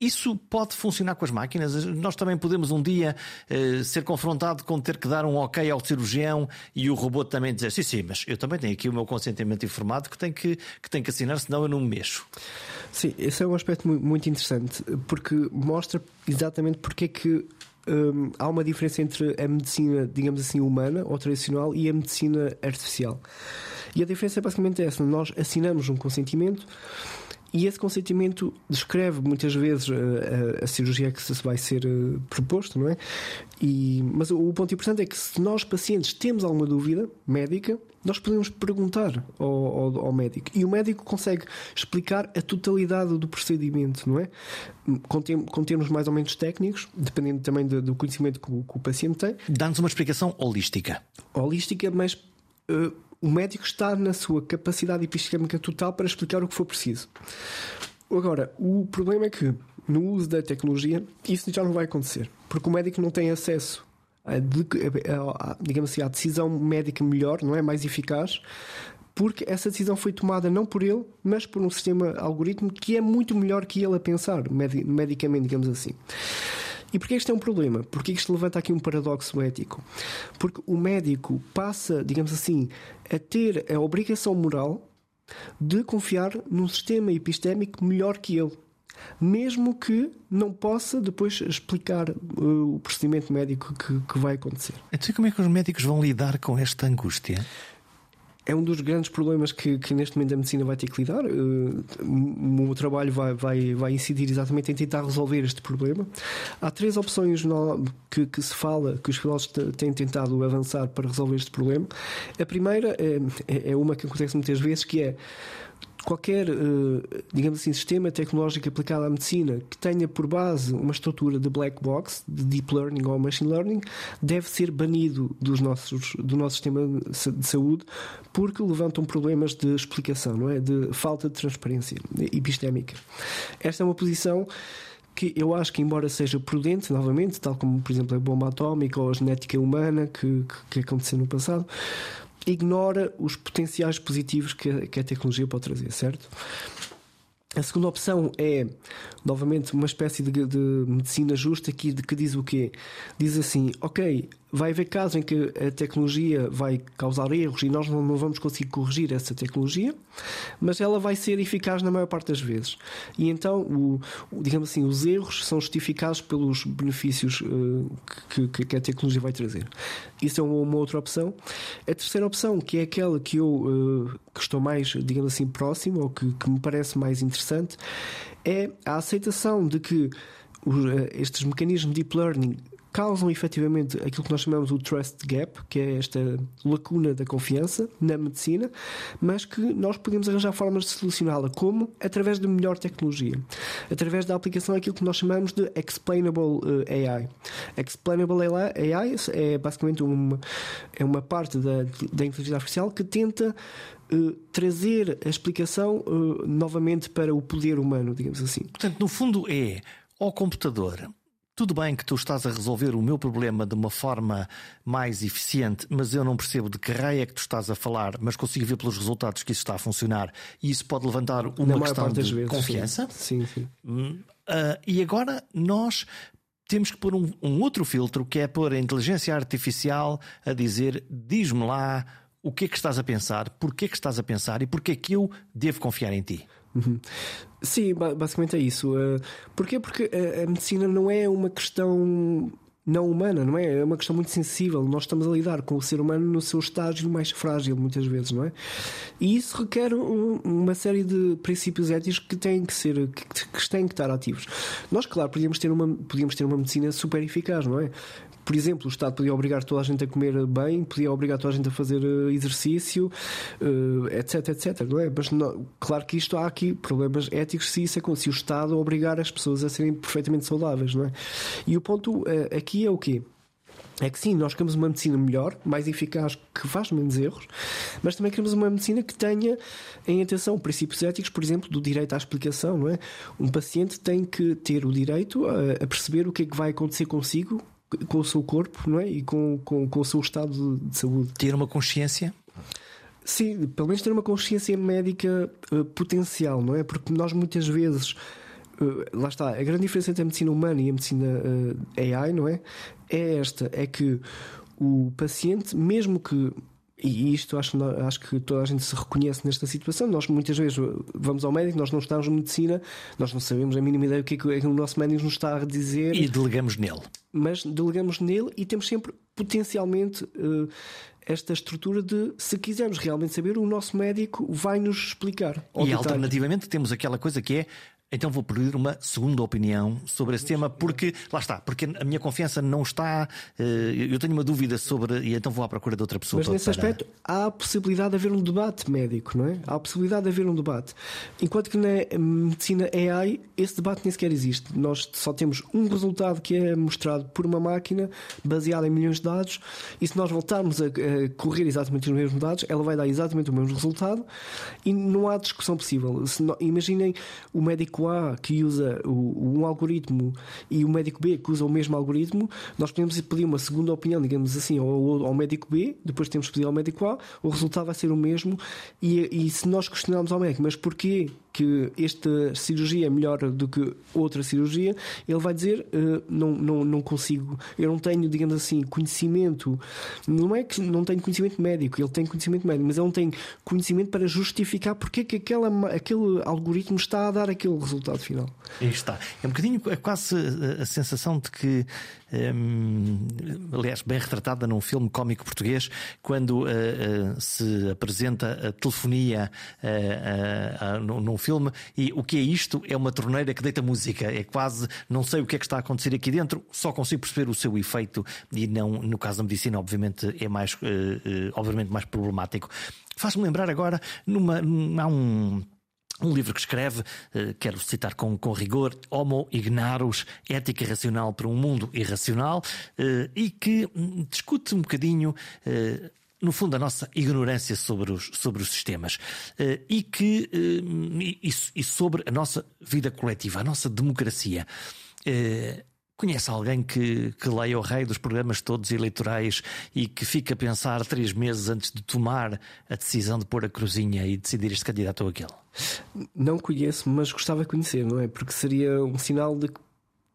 Isso pode funcionar com as máquinas? Nós também podemos um dia uh, ser confrontado com ter que dar um ok ao cirurgião e o robô também dizer: sim, sim, mas eu também tenho aqui o meu consentimento informado que tem que, que, tem que assinar, senão eu não me mexo. Sim, esse é um aspecto muito interessante porque mostra exatamente porque é que um, há uma diferença entre a medicina, digamos assim, humana ou tradicional e a medicina artificial. E a diferença é basicamente essa: nós assinamos um consentimento e esse consentimento descreve muitas vezes a, eh, a, a cirurgia que se vai ser uh, proposto, não é? E, mas o, o, ponto importante é que se nós pacientes temos alguma dúvida médica, nós podemos perguntar ao, ao, ao, médico e o médico consegue explicar a totalidade do procedimento, não é? Com, tem, com termos mais ou menos técnicos, dependendo também do, do conhecimento que o, que o paciente tem. Dá-nos uma explicação holística. Holística, mas. Uh, o médico está na sua capacidade epistémica total para explicar o que for preciso. Agora, o problema é que no uso da tecnologia isso já não vai acontecer, porque o médico não tem acesso a, a, a, digamos assim, à decisão médica melhor, não é mais eficaz, porque essa decisão foi tomada não por ele, mas por um sistema algoritmo que é muito melhor que ele a pensar, medicamente, digamos assim. E porquê isto é um problema? Porque isto levanta aqui um paradoxo ético. Porque o médico passa, digamos assim, a ter a obrigação moral de confiar num sistema epistémico melhor que ele. Mesmo que não possa depois explicar uh, o procedimento médico que, que vai acontecer. Então, como é que os médicos vão lidar com esta angústia? É um dos grandes problemas que, que, neste momento a medicina vai ter que lidar. Uh, o meu trabalho vai, vai, vai incidir exatamente em tentar resolver este problema. Há três opções no, que, que, se fala, que os filósofos têm tentado avançar para resolver este problema. A primeira é, é, é uma que acontece muitas vezes, que é qualquer, eh, digamos assim, sistema tecnológico aplicado à medicina que tenha por base uma estrutura de black box, de deep learning ou machine learning, deve ser banido dos nossos, do nosso sistema de saúde porque levantam problemas de explicação, não é? De falta de transparência epistémica. Esta é uma posição que eu acho que, embora seja prudente, novamente, tal como, por exemplo, a bomba atómica ou a genética humana que, que, que aconteceu no passado, ignora os potenciais positivos que a, que a tecnologia pode trazer, certo? A segunda opção é, novamente, uma espécie de, de medicina justa que, que diz o quê? Diz assim: ok, vai haver casos em que a tecnologia vai causar erros e nós não, vamos conseguir corrigir essa tecnologia, mas ela vai ser eficaz na maior parte das vezes. E então, o digamos assim, os erros são justificados pelos benefícios uh, que, que, a tecnologia vai trazer. Isso é uma, uma, outra opção. A terceira opção, que é aquela que eu uh, que estou mais, digamos assim, próximo, ou que, que me parece mais interessante, é a aceitação de que uh, estes mecanismos de deep learning causam efetivamente aquilo que nós chamamos o trust gap, que é esta lacuna da confiança na medicina, mas que nós podemos arranjar formas de solucioná-la. Como? Através de melhor tecnologia. Através da aplicação daquilo que nós chamamos de Explainable eh, AI. Explainable AI é basicamente uma, é uma parte da, da inteligência artificial que tenta Uh, trazer a explicação uh, novamente para o poder humano, digamos assim. Portanto, no fundo é ao computador tudo bem que tu estás a resolver o meu problema de uma forma mais eficiente, mas eu não percebo de que raio é que tu estás a falar, mas consigo ver pelos resultados que isso está a funcionar e isso pode levantar uma questão de vezes, confiança. Sim, sim. sim. Uh, e agora nós temos que pôr um, um outro filtro que é pôr a inteligência artificial a dizer: diz-me lá o que é que estás a pensar, porquê é que estás a pensar e porquê é que eu devo confiar em ti. Uhum. Sim, basicamente é isso. Uh, porquê? Porque a, a medicina não é uma questão não humana, não é? É uma questão muito sensível. Nós estamos a lidar com o ser humano no seu estágio mais frágil, muitas vezes, não é? E isso requer um, uma série de princípios éticos que têm que ser, que têm que estar ativos. Nós, claro, podíamos ter uma, podíamos ter uma medicina super eficaz, não é? Por exemplo, o Estado podia obrigar toda a gente a comer bem, podia obrigar toda a gente a fazer eh, exercício, etc, eh, etc. Não é? Mas não, claro que isto há aqui problemas éticos se isso é se o Estado obrigar as pessoas a serem perfeitamente saudáveis, não é? E o ponto eh, aqui é o quê? É que sim, nós queremos uma medicina melhor, mais eficaz, que faz menos erros, mas também queremos uma medicina que tenha em atenção princípios éticos, por exemplo, do direito à explicação, não é? Um paciente tem que ter o direito a, a perceber o que é que vai acontecer consigo com o seu corpo não é? e com, com, com o seu estado de saúde. Ter uma consciência? Sim, pelo menos ter uma consciência médica uh, potencial, não é? Porque nós muitas vezes. Uh, lá está, a grande diferença entre a medicina humana e a medicina uh, AI, não é? É esta: é que o paciente, mesmo que e isto acho, acho que toda a gente se reconhece nesta situação. Nós muitas vezes vamos ao médico, nós não estamos em medicina, nós não sabemos a mínima ideia do que é que o nosso médico nos está a dizer. E delegamos nele. Mas delegamos nele e temos sempre potencialmente uh, esta estrutura de, se quisermos realmente saber, o nosso médico vai nos explicar. E detalhe. alternativamente temos aquela coisa que é então vou pedir uma segunda opinião sobre esse tema, porque lá está, porque a minha confiança não está. Eh, eu tenho uma dúvida sobre. E então vou à procura de outra pessoa. Mas nesse para... aspecto há a possibilidade de haver um debate médico, não é? Há a possibilidade de haver um debate. Enquanto que na medicina AI esse debate nem sequer existe. Nós só temos um resultado que é mostrado por uma máquina baseada em milhões de dados, e se nós voltarmos a, a correr exatamente os mesmos dados, ela vai dar exatamente o mesmo resultado e não há discussão possível. Não, imaginem o médico médico A que usa o, um algoritmo e o médico B que usa o mesmo algoritmo, nós podemos pedir uma segunda opinião, digamos assim, ao, ao médico B, depois temos que pedir ao médico A, o resultado vai ser o mesmo. E, e se nós questionarmos ao médico, mas porquê que esta cirurgia é melhor do que outra cirurgia, ele vai dizer: uh, não, não, não consigo, eu não tenho, digamos assim, conhecimento. Não é que não tenho conhecimento médico, ele tem conhecimento médico, mas ele não tem conhecimento para justificar porque é que aquela, aquele algoritmo está a dar aquele resultado final. Aí está. É um bocadinho é quase a, sensação de que aliás, bem retratada num filme cómico português, quando uh, uh, se apresenta a telefonia num, num filme e o que é isto? É uma torneira que deita música. É quase, não sei o que é que está a acontecer aqui dentro, só consigo perceber o seu efeito e não, no caso da medicina, obviamente, é mais, obviamente, mais problemático. Faz-me lembrar agora, numa, há um um livro que escreve, eh, quero citar com, com rigor, Homo Ignarus, Ética Racional para um Mundo Irracional, eh, e que hum, discute um bocadinho eh, no fundo, a nossa ignorância sobre os, sobre os sistemas e, que, e, e sobre a nossa vida coletiva, a nossa democracia. Conhece alguém que, que leia o rei dos programas todos eleitorais e que fica a pensar três meses antes de tomar a decisão de pôr a cruzinha e decidir este candidato ou aquele? Não conheço, mas gostava de conhecer, não é? Porque seria um sinal de que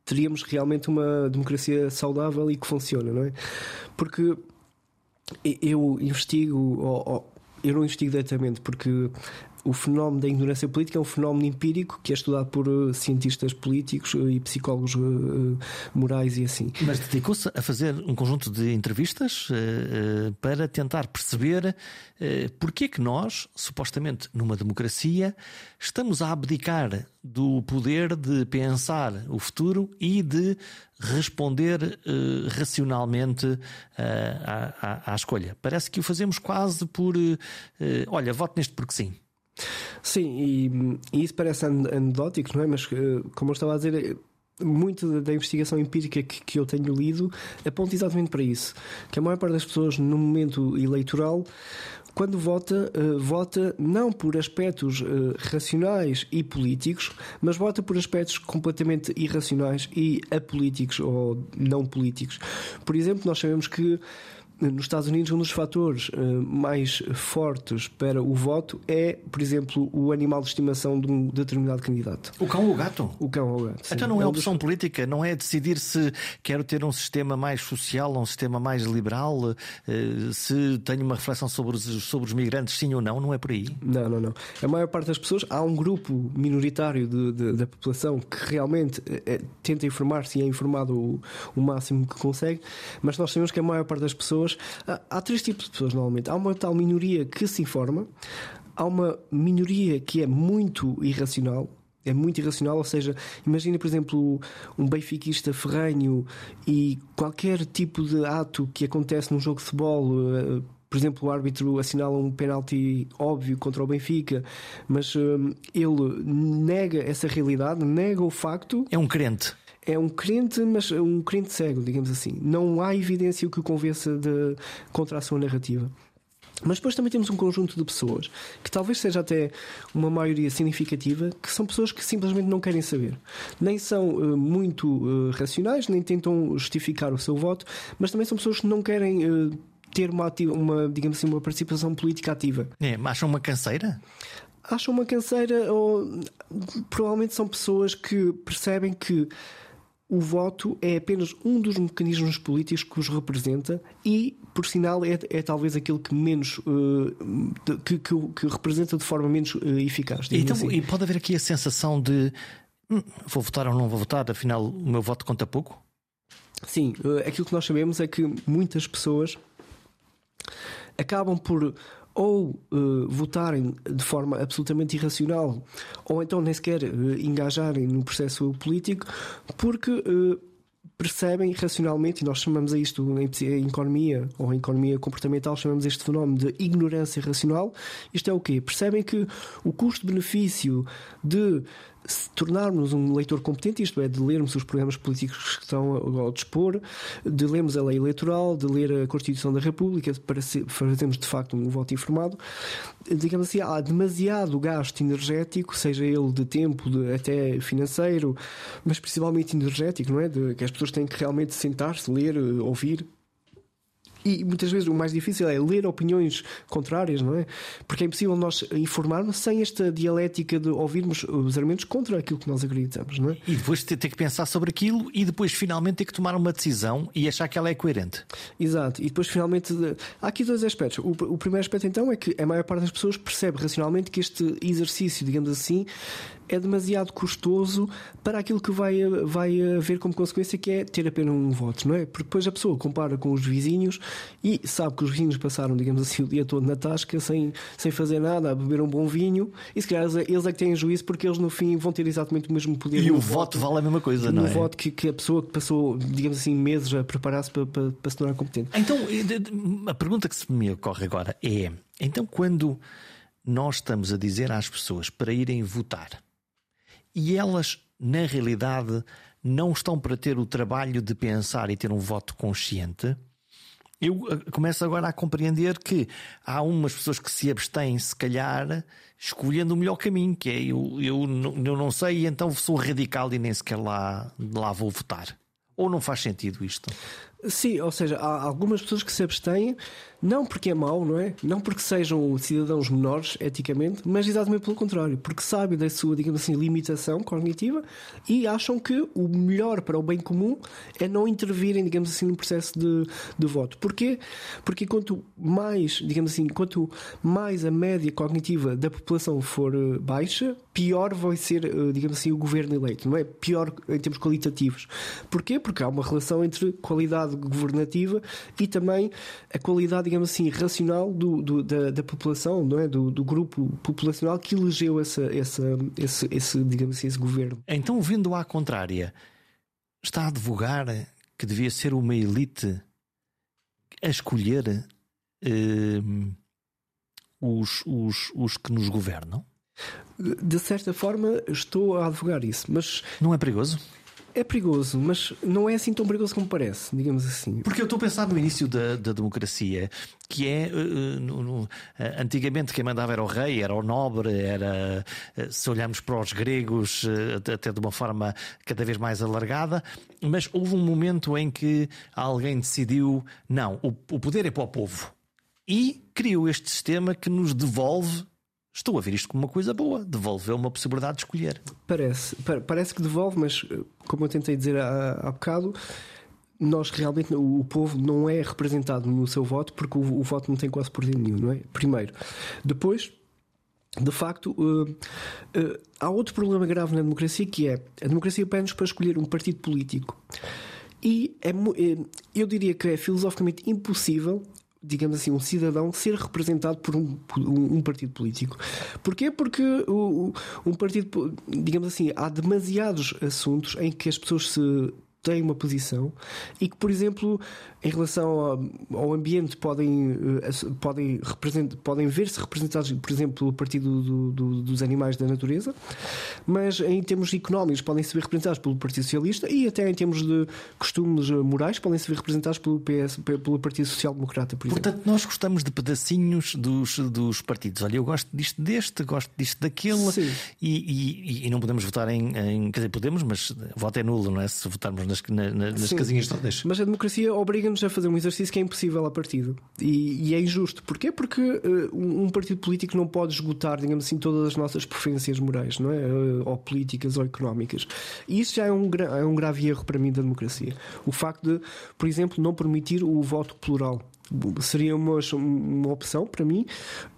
teríamos realmente uma democracia saudável e que funciona, não é? Porque eu investigo, ou, ou, eu não investigo diretamente, porque o fenómeno da ignorância política é um fenómeno empírico que é estudado por uh, cientistas políticos uh, e psicólogos uh, morais e assim. Mas dedicou-se a fazer um conjunto de entrevistas para tentar perceber porque é que nós, supostamente numa democracia, estamos a abdicar do poder de pensar o futuro e de responder racionalmente à, à, à, escolha. Parece que o fazemos quase por olha, voto neste porque sim. Sim, e, e isso parece anedótico, não é? Mas, eh, como eu estava a dizer, muito da investigação empírica que, que, eu tenho lido aponta exatamente para isso. Que a maior parte das pessoas, no momento eleitoral, quando vota, uh, vota não por aspectos racionais e políticos, mas vota por aspectos completamente irracionais e apolíticos ou não políticos. Por exemplo, nós sabemos que nos Estados Unidos, um dos fatores uh, mais fortes para o voto é, por exemplo, o animal de estimação de um determinado candidato. O cão ou o gato? O cão ou o gato. Sim. Então não é, é opção dos... política, não é decidir se quero ter um sistema mais social um sistema mais liberal, uh, se tenho uma reflexão sobre os, sobre os migrantes, sim ou não, não é por aí? Não, não, não. A maior parte das pessoas, há um grupo minoritário de, de, da população que realmente é, tenta informar-se e é informado o, o máximo que consegue, mas nós sabemos que a maior parte das pessoas. Há, há três tipos de pessoas normalmente. Há uma tal minoria que se informa, há uma minoria que é muito irracional, é muito irracional, ou seja, imagina, por exemplo, um benfiquista ferrenho e qualquer tipo de ato que acontece num jogo de futebol, eh, por exemplo, o árbitro assinala um penalti óbvio contra o Benfica, mas eh, ele nega essa realidade, nega o facto. É um crente é um crente, mas um crente cego, digamos assim. Não há evidência que o convença de, contra a sua narrativa. Mas depois também temos um conjunto de pessoas, que talvez seja até uma maioria significativa, que são pessoas que simplesmente não querem saber. Nem são uh, muito uh, racionais, nem tentam justificar o seu voto, mas também são pessoas que não querem uh, ter uma, ativa, uma, digamos assim, uma participação política ativa. É, acham uma canseira? Acham uma canseira ou provavelmente são pessoas que percebem que o voto é apenas um dos mecanismos políticos que os representa e, por sinal, é, é talvez aquele que menos uh, que, que, que, representa de forma menos uh, eficaz. Então, assim. E pode haver aqui a sensação de hum, vou votar ou não vou votar, afinal o meu voto conta pouco? Sim, uh, aquilo que nós sabemos é que muitas pessoas acabam por ou uh, votarem de forma absolutamente irracional, ou então nem sequer uh, engajarem no processo político, porque uh, percebem racionalmente, e nós chamamos a isto em, economia ou em economia comportamental, chamamos este fenómeno de ignorância racional. Isto é o quê? Percebem que o custo-benefício de se tornarmos um leitor competente, isto é, de lermos os programas políticos que estão ao dispor, de lermos a lei eleitoral, de ler a Constituição da República, para fazermos de facto um voto informado, digamos assim, há demasiado gasto energético, seja ele de tempo, de, até financeiro, mas principalmente energético, não é? De, que as pessoas têm que realmente sentar-se, ler, ouvir e muitas vezes o mais difícil é ler opiniões contrárias, não é? Porque é impossível nós informarmos sem esta dialética de ouvirmos os argumentos contra aquilo que nós acreditamos, não é? E depois ter, que pensar sobre aquilo e depois finalmente ter que tomar uma decisão e achar que ela é coerente. Exato. E depois finalmente. Há aqui dois aspectos. O, o primeiro aspecto então é que a maior parte das pessoas percebe racionalmente que este exercício, digamos assim, é demasiado custoso para aquilo que vai, vai haver como consequência, que é ter apenas um voto, não é? Porque depois a pessoa compara com os vizinhos e sabe que os vizinhos passaram, digamos assim, o dia todo na tasca sem, sem fazer nada, a beber um bom vinho, e se calhar eles é que têm juízo porque eles no fim vão ter exatamente o mesmo poder. E o voto, voto vale a mesma coisa, não é? O voto que, que a pessoa que passou, digamos assim, meses a preparar-se para, para, para se tornar competente. Então, a pergunta que se me ocorre agora é: então, quando nós estamos a dizer às pessoas para irem votar, e elas, na realidade, não estão para ter o trabalho de pensar e ter um voto consciente. Eu eh, começo agora a compreender que há umas pessoas que se abstêm, se calhar, escolhendo o melhor caminho, que é eu, eu, eu não sei, então sou radical e nem sequer lá, lá vou votar. Ou não faz sentido isto? Sim, ou seja, há algumas pessoas que se abstêm não porque é mau, não é? Não porque sejam cidadãos menores, eticamente, mas exatamente pelo contrário, porque sabem da sua, digamos assim, limitação cognitiva e acham que o melhor para o bem comum é não intervirem, digamos assim, no processo de, de voto. Porquê? Porque quanto mais, digamos assim, quanto mais a média cognitiva da população for eh, baixa, pior vai ser, eh, digamos assim, o governo eleito, não é? Pior em termos qualitativos. Porquê? Porque há uma relação entre qualidade governativa e também a qualidade, digamos assim, racional do, do da, da, população, não é? Do, do, grupo populacional que elegeu essa, essa, esse, esse, digamos assim, esse governo. Então, vindo à contrária, está a advogar que devia ser uma elite a escolher eh, os, os, os que nos governam? De certa forma, estou a advogar isso, mas. Não é perigoso? É perigoso, mas não é assim tão perigoso como parece, digamos assim. Porque eu estou a pensar no início da, da democracia, que é uh, no, no, uh, antigamente quem mandava era o rei, era o nobre, era uh, se olharmos para os gregos até de uma forma cada vez mais alargada, mas houve um momento em que alguém decidiu não, o, o poder é para o povo e criou este sistema que nos devolve Estou a ver isto como uma coisa boa, devolveu uma possibilidade de escolher. Parece, parece que devolve, mas eh, como eu tentei dizer há, há bocado, nós realmente, o povo não é representado no seu voto porque o, o voto não tem quase poder nenhum, não é? Primeiro. Depois, de facto, uh, uh, há outro problema grave na democracia que é a democracia pede-nos para escolher um partido político. E é, eu diria que é filosoficamente impossível digamos assim, um cidadão ser representado por um, um, partido político. Porquê? Porque o, um partido, digamos assim, há demasiados assuntos em que as pessoas se têm uma posição e que, por exemplo, em relação ao, ao ambiente, podem, eh, podem, podem ver-se representados, por exemplo, pelo Partido do, do, dos Animais da Natureza, mas em termos económicos, podem ser representados pelo Partido Socialista e até em termos de costumes morais, podem ser representados pelo, PS, pelo Partido Social Democrata, por exemplo. Portanto, nós gostamos de pedacinhos dos, dos partidos. Olha, eu gosto disto deste, gosto disto daquele, e, e, e, não podemos votar em, em. Quer dizer, podemos, mas voto é nulo, não é? Se votarmos nas, nas casinhas todas. Mas a democracia obriga-nos a fazer um exercício que é impossível a partido. E, e é injusto. Porquê? Porque uh, um partido político não pode esgotar, digamos assim, todas as nossas preferências morais, não é? Uh, ou políticas ou económicas. E isso já é um, é um grave erro para mim da democracia. O facto de, por exemplo, não permitir o voto plural seria uma, uma opção para mim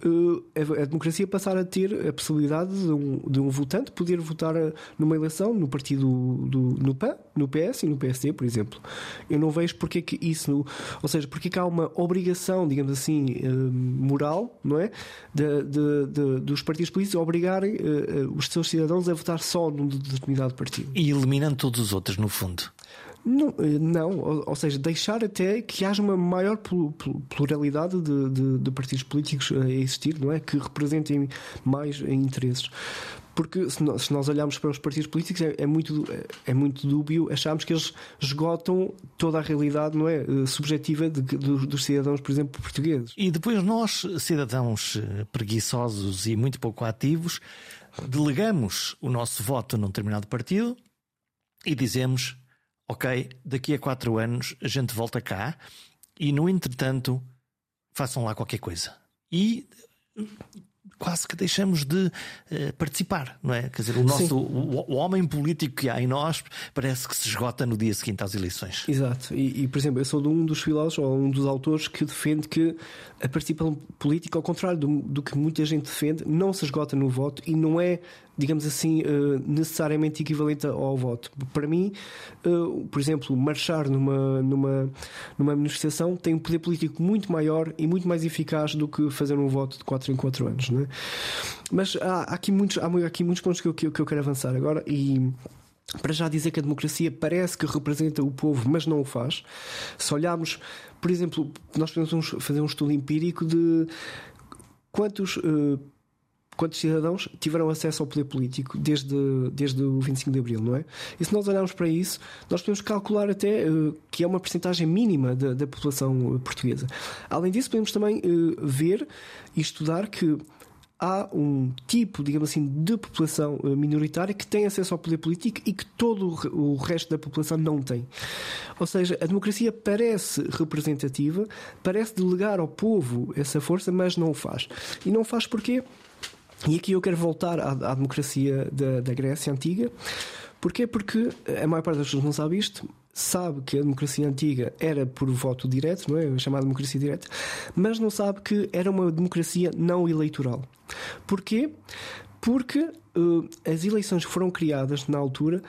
eh, a, democracia passar a ter a possibilidade de um, de um votante poder votar eh, numa eleição no partido do, no PAN, no PS e no PSD, por exemplo. Eu não vejo porque que isso, ou seja, porque que há uma obrigação, digamos assim, eh, moral, não é? De, de, de, dos partidos políticos obrigarem os seus cidadãos a votar só num determinado partido. E eliminando todos os outros, no fundo. Não, eh, não ou, ou, seja, deixar até que haja uma maior pluralidade de, de, de, partidos políticos a existir, não é? Que representem mais interesses. Porque se nós, se nós olharmos para os partidos políticos é, é, muito, é muito dúbio acharmos que eles esgotam toda a realidade não é, eh, subjetiva de, de, dos cidadãos, por exemplo, portugueses. E depois nós, cidadãos eh, preguiçosos e muito pouco ativos, delegamos o nosso voto num determinado partido e dizemos ok, daqui a quatro anos a gente volta cá e no entretanto façam lá qualquer coisa. E quase que deixamos de uh, participar, não é? Quer dizer, o nosso o, o, homem político que há em nós parece que se esgota no dia seguinte às eleições. Exato. E, e por exemplo, eu sou de um dos filósofos ou um dos autores que defende que a participação política, ao contrário do, do que muita gente defende, não se esgota no voto e não é digamos assim, eh, necessariamente equivalente ao voto. Para mim, eh, por exemplo, marchar numa, numa, numa manifestação tem um poder político muito maior e muito mais eficaz do que fazer um voto de 4 em 4 anos. Não é? Mas há, aqui muitos, há aqui muitos pontos que eu, que eu quero avançar agora e. Para já dizer que a democracia parece que representa o povo, mas não o faz. Se olharmos, por exemplo, nós podemos fazer um estudo empírico de quantos uh, quantos cidadãos tiveram acesso ao poder político desde, desde o 25 de Abril, não é? E se nós olharmos para isso, nós podemos calcular até uh, que é uma percentagem mínima da, da população eh, portuguesa. Além disso, podemos também uh, ver e estudar que há um tipo, digamos assim, de população minoritária que tem acesso ao poder político e que todo o resto da população não tem. Ou seja, a democracia parece representativa, parece delegar ao povo essa força, mas não o faz. E não o faz porquê? E aqui eu quero voltar à, à democracia da, da, Grécia Antiga. Porquê? Porque a maior parte das pessoas não sabe isto, sabe que a democracia antiga era por voto direto, não é? A chamada democracia direta, mas não sabe que era uma democracia não eleitoral. Porquê? Porque uh, as eleições foram criadas na altura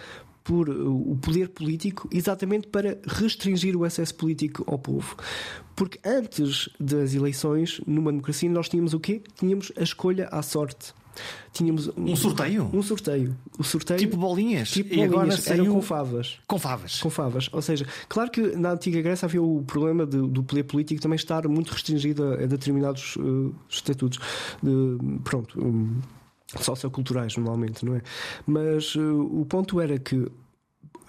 por uh, o poder político exatamente para restringir o acesso político ao povo. Porque antes das eleições, numa democracia, nós tínhamos o quê? Tínhamos a escolha à sorte. Tínhamos um, um sorteio? Um sorteio. O sorteio tipo bolinhas. Tipo e bolinhas. agora saiu... eram com favas. Com favas. Com favas. Ou seja, claro que na antiga Grécia havia o problema de, do poder político também estar muito restringido a, determinados uh, estatutos. De, pronto. Um, socioculturais, normalmente, não é? Mas uh, o ponto era que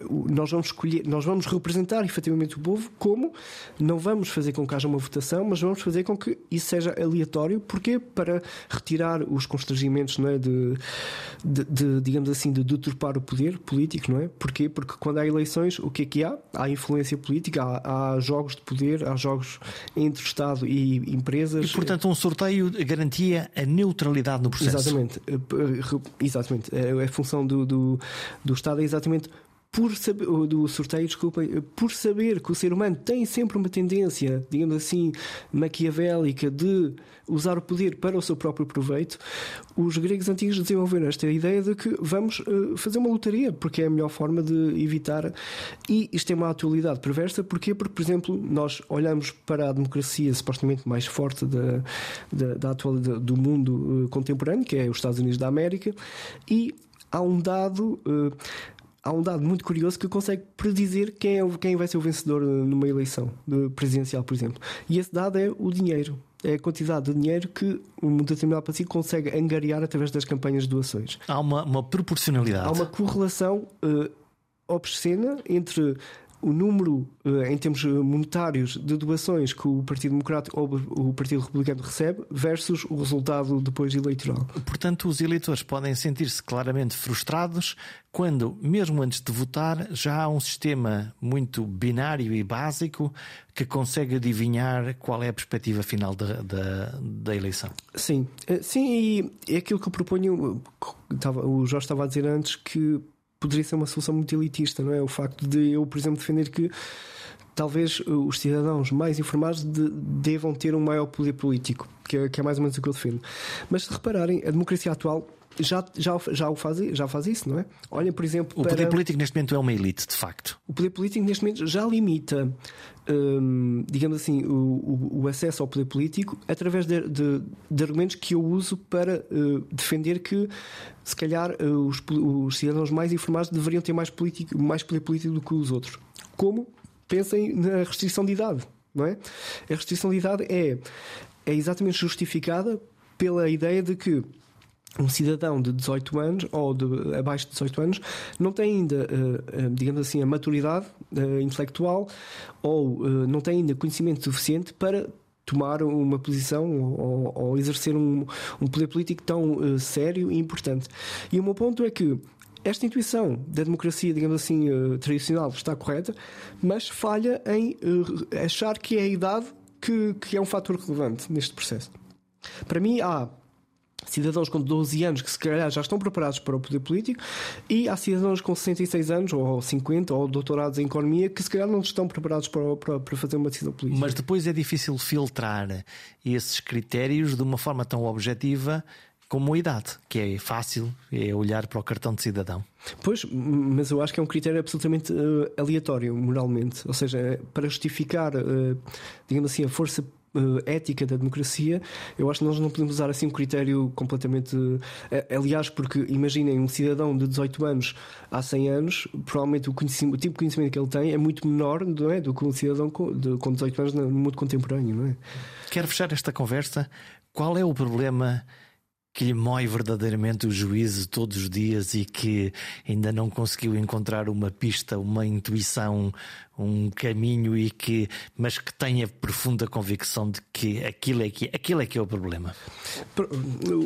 nós vamos escolher, nós vamos representar efetivamente o povo, como não vamos fazer com que haja uma votação, mas vamos fazer com que isso seja aleatório, porque para retirar os constrangimentos não é, de, de, de digamos assim, de deturpar o poder político, não é? Porquê? Porque quando há eleições, o que é que há? Há influência política, há, há jogos de poder, há jogos entre Estado e empresas. E, portanto, um sorteio garantia a neutralidade no processo. Exatamente. Eh, exatamente. É a função do, do, do Estado é exatamente por saber, do sorteio, desculpem, por saber que o ser humano tem sempre uma tendência, digamos assim, maquiavélica de usar o poder para o seu próprio proveito, os gregos antigos desenvolveram esta ideia de que vamos uh, fazer uma lotaria, porque é a melhor forma de evitar. E isto tem uma atualidade perversa, porquê? Porque, por exemplo, nós olhamos para a democracia supostamente mais forte da, da, da atualidade do mundo uh, contemporâneo, que é os Estados Unidos da América, e há um dado. Uh, há um dado muito curioso que consegue predizer quem, é, quem vai ser o vencedor numa eleição presidencial, por exemplo. E esse dado é o dinheiro. É a quantidade de dinheiro que um determinado partido consegue angariar através das campanhas de doações. Há uma, uma proporcionalidade. Há uma correlação uh, obscena entre o número, eh, em termos monetários, de doações que o Partido Democrático ou o Partido Republicano recebe versus o resultado depois eleitoral. Portanto, os eleitores podem sentir-se claramente frustrados quando, mesmo antes de votar, já há um sistema muito binário e básico que consegue adivinhar qual é a perspectiva final da, da, da eleição. Sim, eh, sim, e é aquilo que eu proponho. O Jorge estava a dizer antes que poderia ser uma solução muito elitista, não é? O facto de eu, por exemplo, defender que talvez uh, os cidadãos mais informados de, devam ter um maior poder político, que é, que é, mais ou menos o que eu defendo. Mas se repararem, a democracia atual já, já, já, o faz, já faz isso, não é? Olha, por exemplo. O para... poder político neste momento é uma elite, de facto. O poder político neste momento já limita, hum, digamos assim, o, o, acesso ao poder político através de, de, de argumentos que eu uso para uh, defender que, se calhar, uh, os, os, cidadãos mais informados deveriam ter mais, político, mais poder político do que os outros. Como? Pensem na restrição de idade, não é? A restrição de idade é, é exatamente justificada pela ideia de que um cidadão de 18 anos ou de abaixo de 18 anos não tem ainda, eh, eh, digamos assim, a maturidade eh, intelectual ou não tem ainda conhecimento suficiente para tomar uma posição ou, ou exercer um, um, poder político tão sério e importante. E o meu ponto é que esta intuição da democracia, digamos assim, tradicional está correta, mas falha em achar que é a idade que, que é um fator relevante neste processo. Para mim, há cidadãos com 12 anos que se calhar já estão preparados para o poder político e há cidadãos com 66 anos ou 50 ou doutorados em economia que se calhar não estão preparados para, para, para fazer uma decisão política. Mas depois é difícil filtrar esses critérios de uma forma tão objetiva como a idade, que é fácil, é olhar para o cartão de cidadão. Pois, mas eu acho que é um critério absolutamente uh, aleatório, moralmente. Ou seja, para justificar, uh, digamos assim, a força uh, ética da democracia, eu acho que nós não podemos usar assim um critério completamente. Uh, aliás, porque imaginem um cidadão de 18 anos há 100 anos, provavelmente o, o, tipo de conhecimento que ele tem é muito menor não é, do que um cidadão com, de, com 18 anos no mundo contemporâneo. Não é? Quero fechar esta conversa. Qual é o problema? Que lhe mói verdadeiramente o juízo todos os dias e que ainda não conseguiu encontrar uma pista, uma intuição, um caminho e que, mas que tenha profunda convicção de que aquilo é que, aquilo é, que é o problema.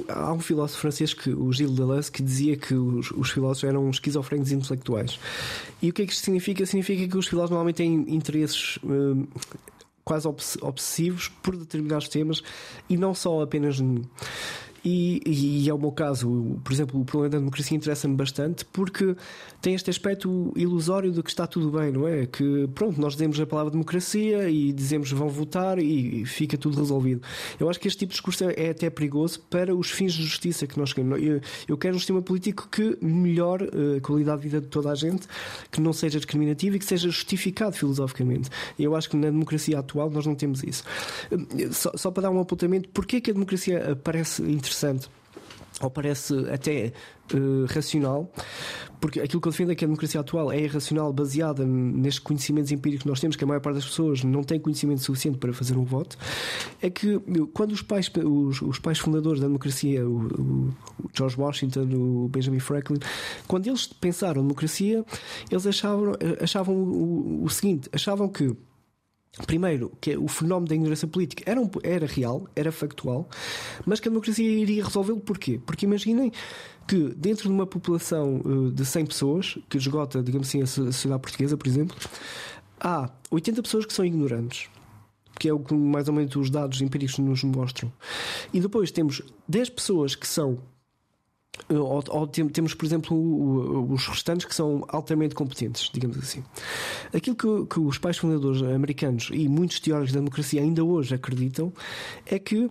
Há um filósofo francês, que, o Gilles Deleuze, que dizia que os, os filósofos eram esquizofrénicos intelectuais. E o que é que isto significa? Significa que os filósofos normalmente têm interesses. Hum, quase obsessivos por determinados temas e não só apenas e, e é o meu caso. Por exemplo, o problema da democracia interessa-me bastante porque tem este aspecto ilusório de que está tudo bem, não é? Que pronto, nós dizemos a palavra democracia e dizemos vão votar e fica tudo resolvido. Eu acho que este tipo de discurso é até perigoso para os fins de justiça que nós queremos. Eu, eu quero um sistema político que melhore eh, a qualidade de vida de toda a gente, que não seja discriminativo e que seja justificado filosoficamente. Eu acho que na democracia atual nós não temos isso. Eh, só, só para dar um apontamento, porquê que a democracia parece interessante? Ou parece até uh, racional, porque aquilo que eu defendo é que a democracia atual é irracional, baseada nestes conhecimentos empíricos que nós temos, que a maior parte das pessoas não tem conhecimento suficiente para fazer um voto, é que quando os pais, os, os pais fundadores da democracia, o, o, George Washington, o Benjamin Franklin, quando eles pensaram democracia, eles achavam, achavam o, o seguinte: achavam que Primeiro, que o fenómeno da ignorância política era, um, era real, era factual, mas que a democracia iria resolvê-lo porquê? Porque imaginem que dentro de uma população uh, de 100 pessoas, que esgota, digamos assim, a sociedade portuguesa, por exemplo, há 80 pessoas que são ignorantes. Que é o que mais ou menos os dados empíricos nos mostram. E depois temos 10 pessoas que são ou, ou, temos, por exemplo, os restantes que são altamente competentes, digamos assim. Aquilo que, que, os pais fundadores americanos e muitos teóricos da democracia ainda hoje acreditam é que,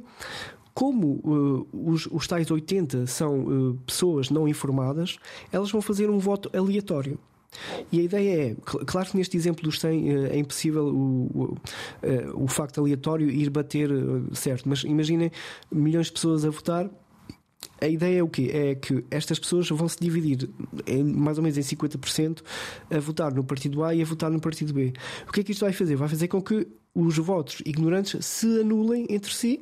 como uh, os, os tais 80 são uh, pessoas não informadas, elas vão fazer um voto aleatório. E a ideia é, claro que neste exemplo dos 100 uh, é impossível o, o, o facto aleatório ir bater certo, mas imaginem milhões de pessoas a votar a ideia é o quê? É que estas pessoas vão se dividir em, mais ou menos em 50% a votar no partido A e a votar no partido B. O que é que isto vai fazer? Vai fazer com que os votos ignorantes se anulem entre si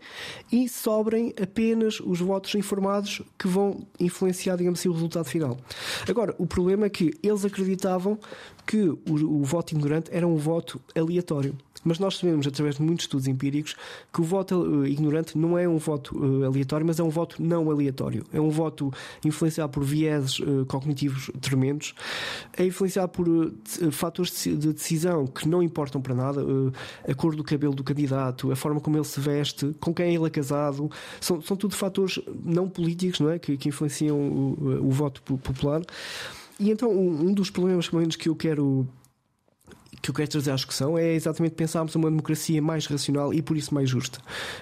e sobrem apenas os votos informados que vão influenciar, digamos assim, o resultado final. Agora, o problema é que eles acreditavam que o, o voto ignorante era um voto aleatório. Mas nós sabemos, através de muitos estudos empíricos, que o voto uh, ignorante não é um voto uh, aleatório, mas é um voto não aleatório. É um voto influenciado por vieses uh, cognitivos tremendos, é influenciado por fatores de decisão que não importam para nada, a cor do cabelo do candidato, a forma como ele se veste, com quem ele é casado, são, são tudo fatores não políticos não é? que, que influenciam o, o voto popular. E então, um dos problemas, que eu quero que eu quero trazer à discussão é exatamente pensarmos uma democracia mais racional e por isso mais justa.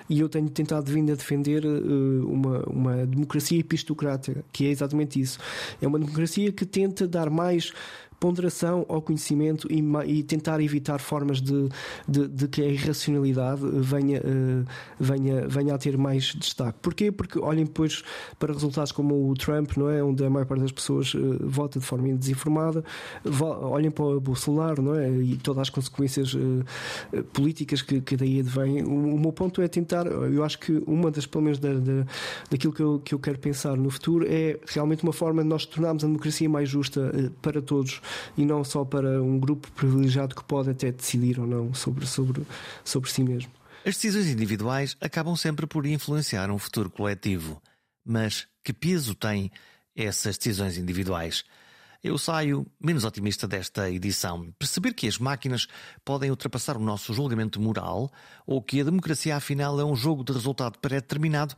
E eu tenho tentado vindo a defender uh, uma, uma democracia epistocrática, que é exatamente isso. É uma democracia que tenta dar mais ponderação ao conhecimento e, e tentar evitar formas de, de, de, que a irracionalidade venha, uh, venha, venha a ter mais destaque. Porquê? Porque olhem depois para resultados como o Trump, não é? onde a maior parte das pessoas uh, vota de forma desinformada, olhem para o Bolsonaro não é? e todas as consequências uh, políticas que, que daí advêm. O, o, meu ponto é tentar, eu acho que uma das, pelo menos, da, da, daquilo que eu, que eu quero pensar no futuro é realmente uma forma de nós tornarmos a democracia mais justa para todos e não só para um grupo privilegiado que pode até decidir ou não sobre, sobre, sobre si mesmo. As decisões individuais acabam sempre por influenciar um futuro coletivo. Mas que peso têm essas decisões individuais? Eu saio menos otimista desta edição. Perceber que as máquinas podem ultrapassar o nosso julgamento moral ou que a democracia, afinal, é um jogo de resultado pré-determinado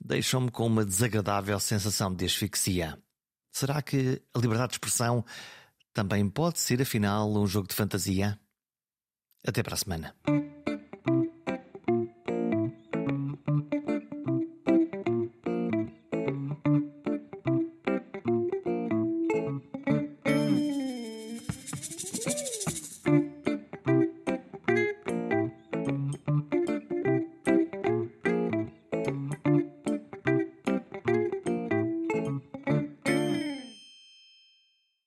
deixam-me com uma desagradável sensação de asfixia. Será que a liberdade de expressão também pode ser, afinal, um jogo de fantasia? Até para a semana.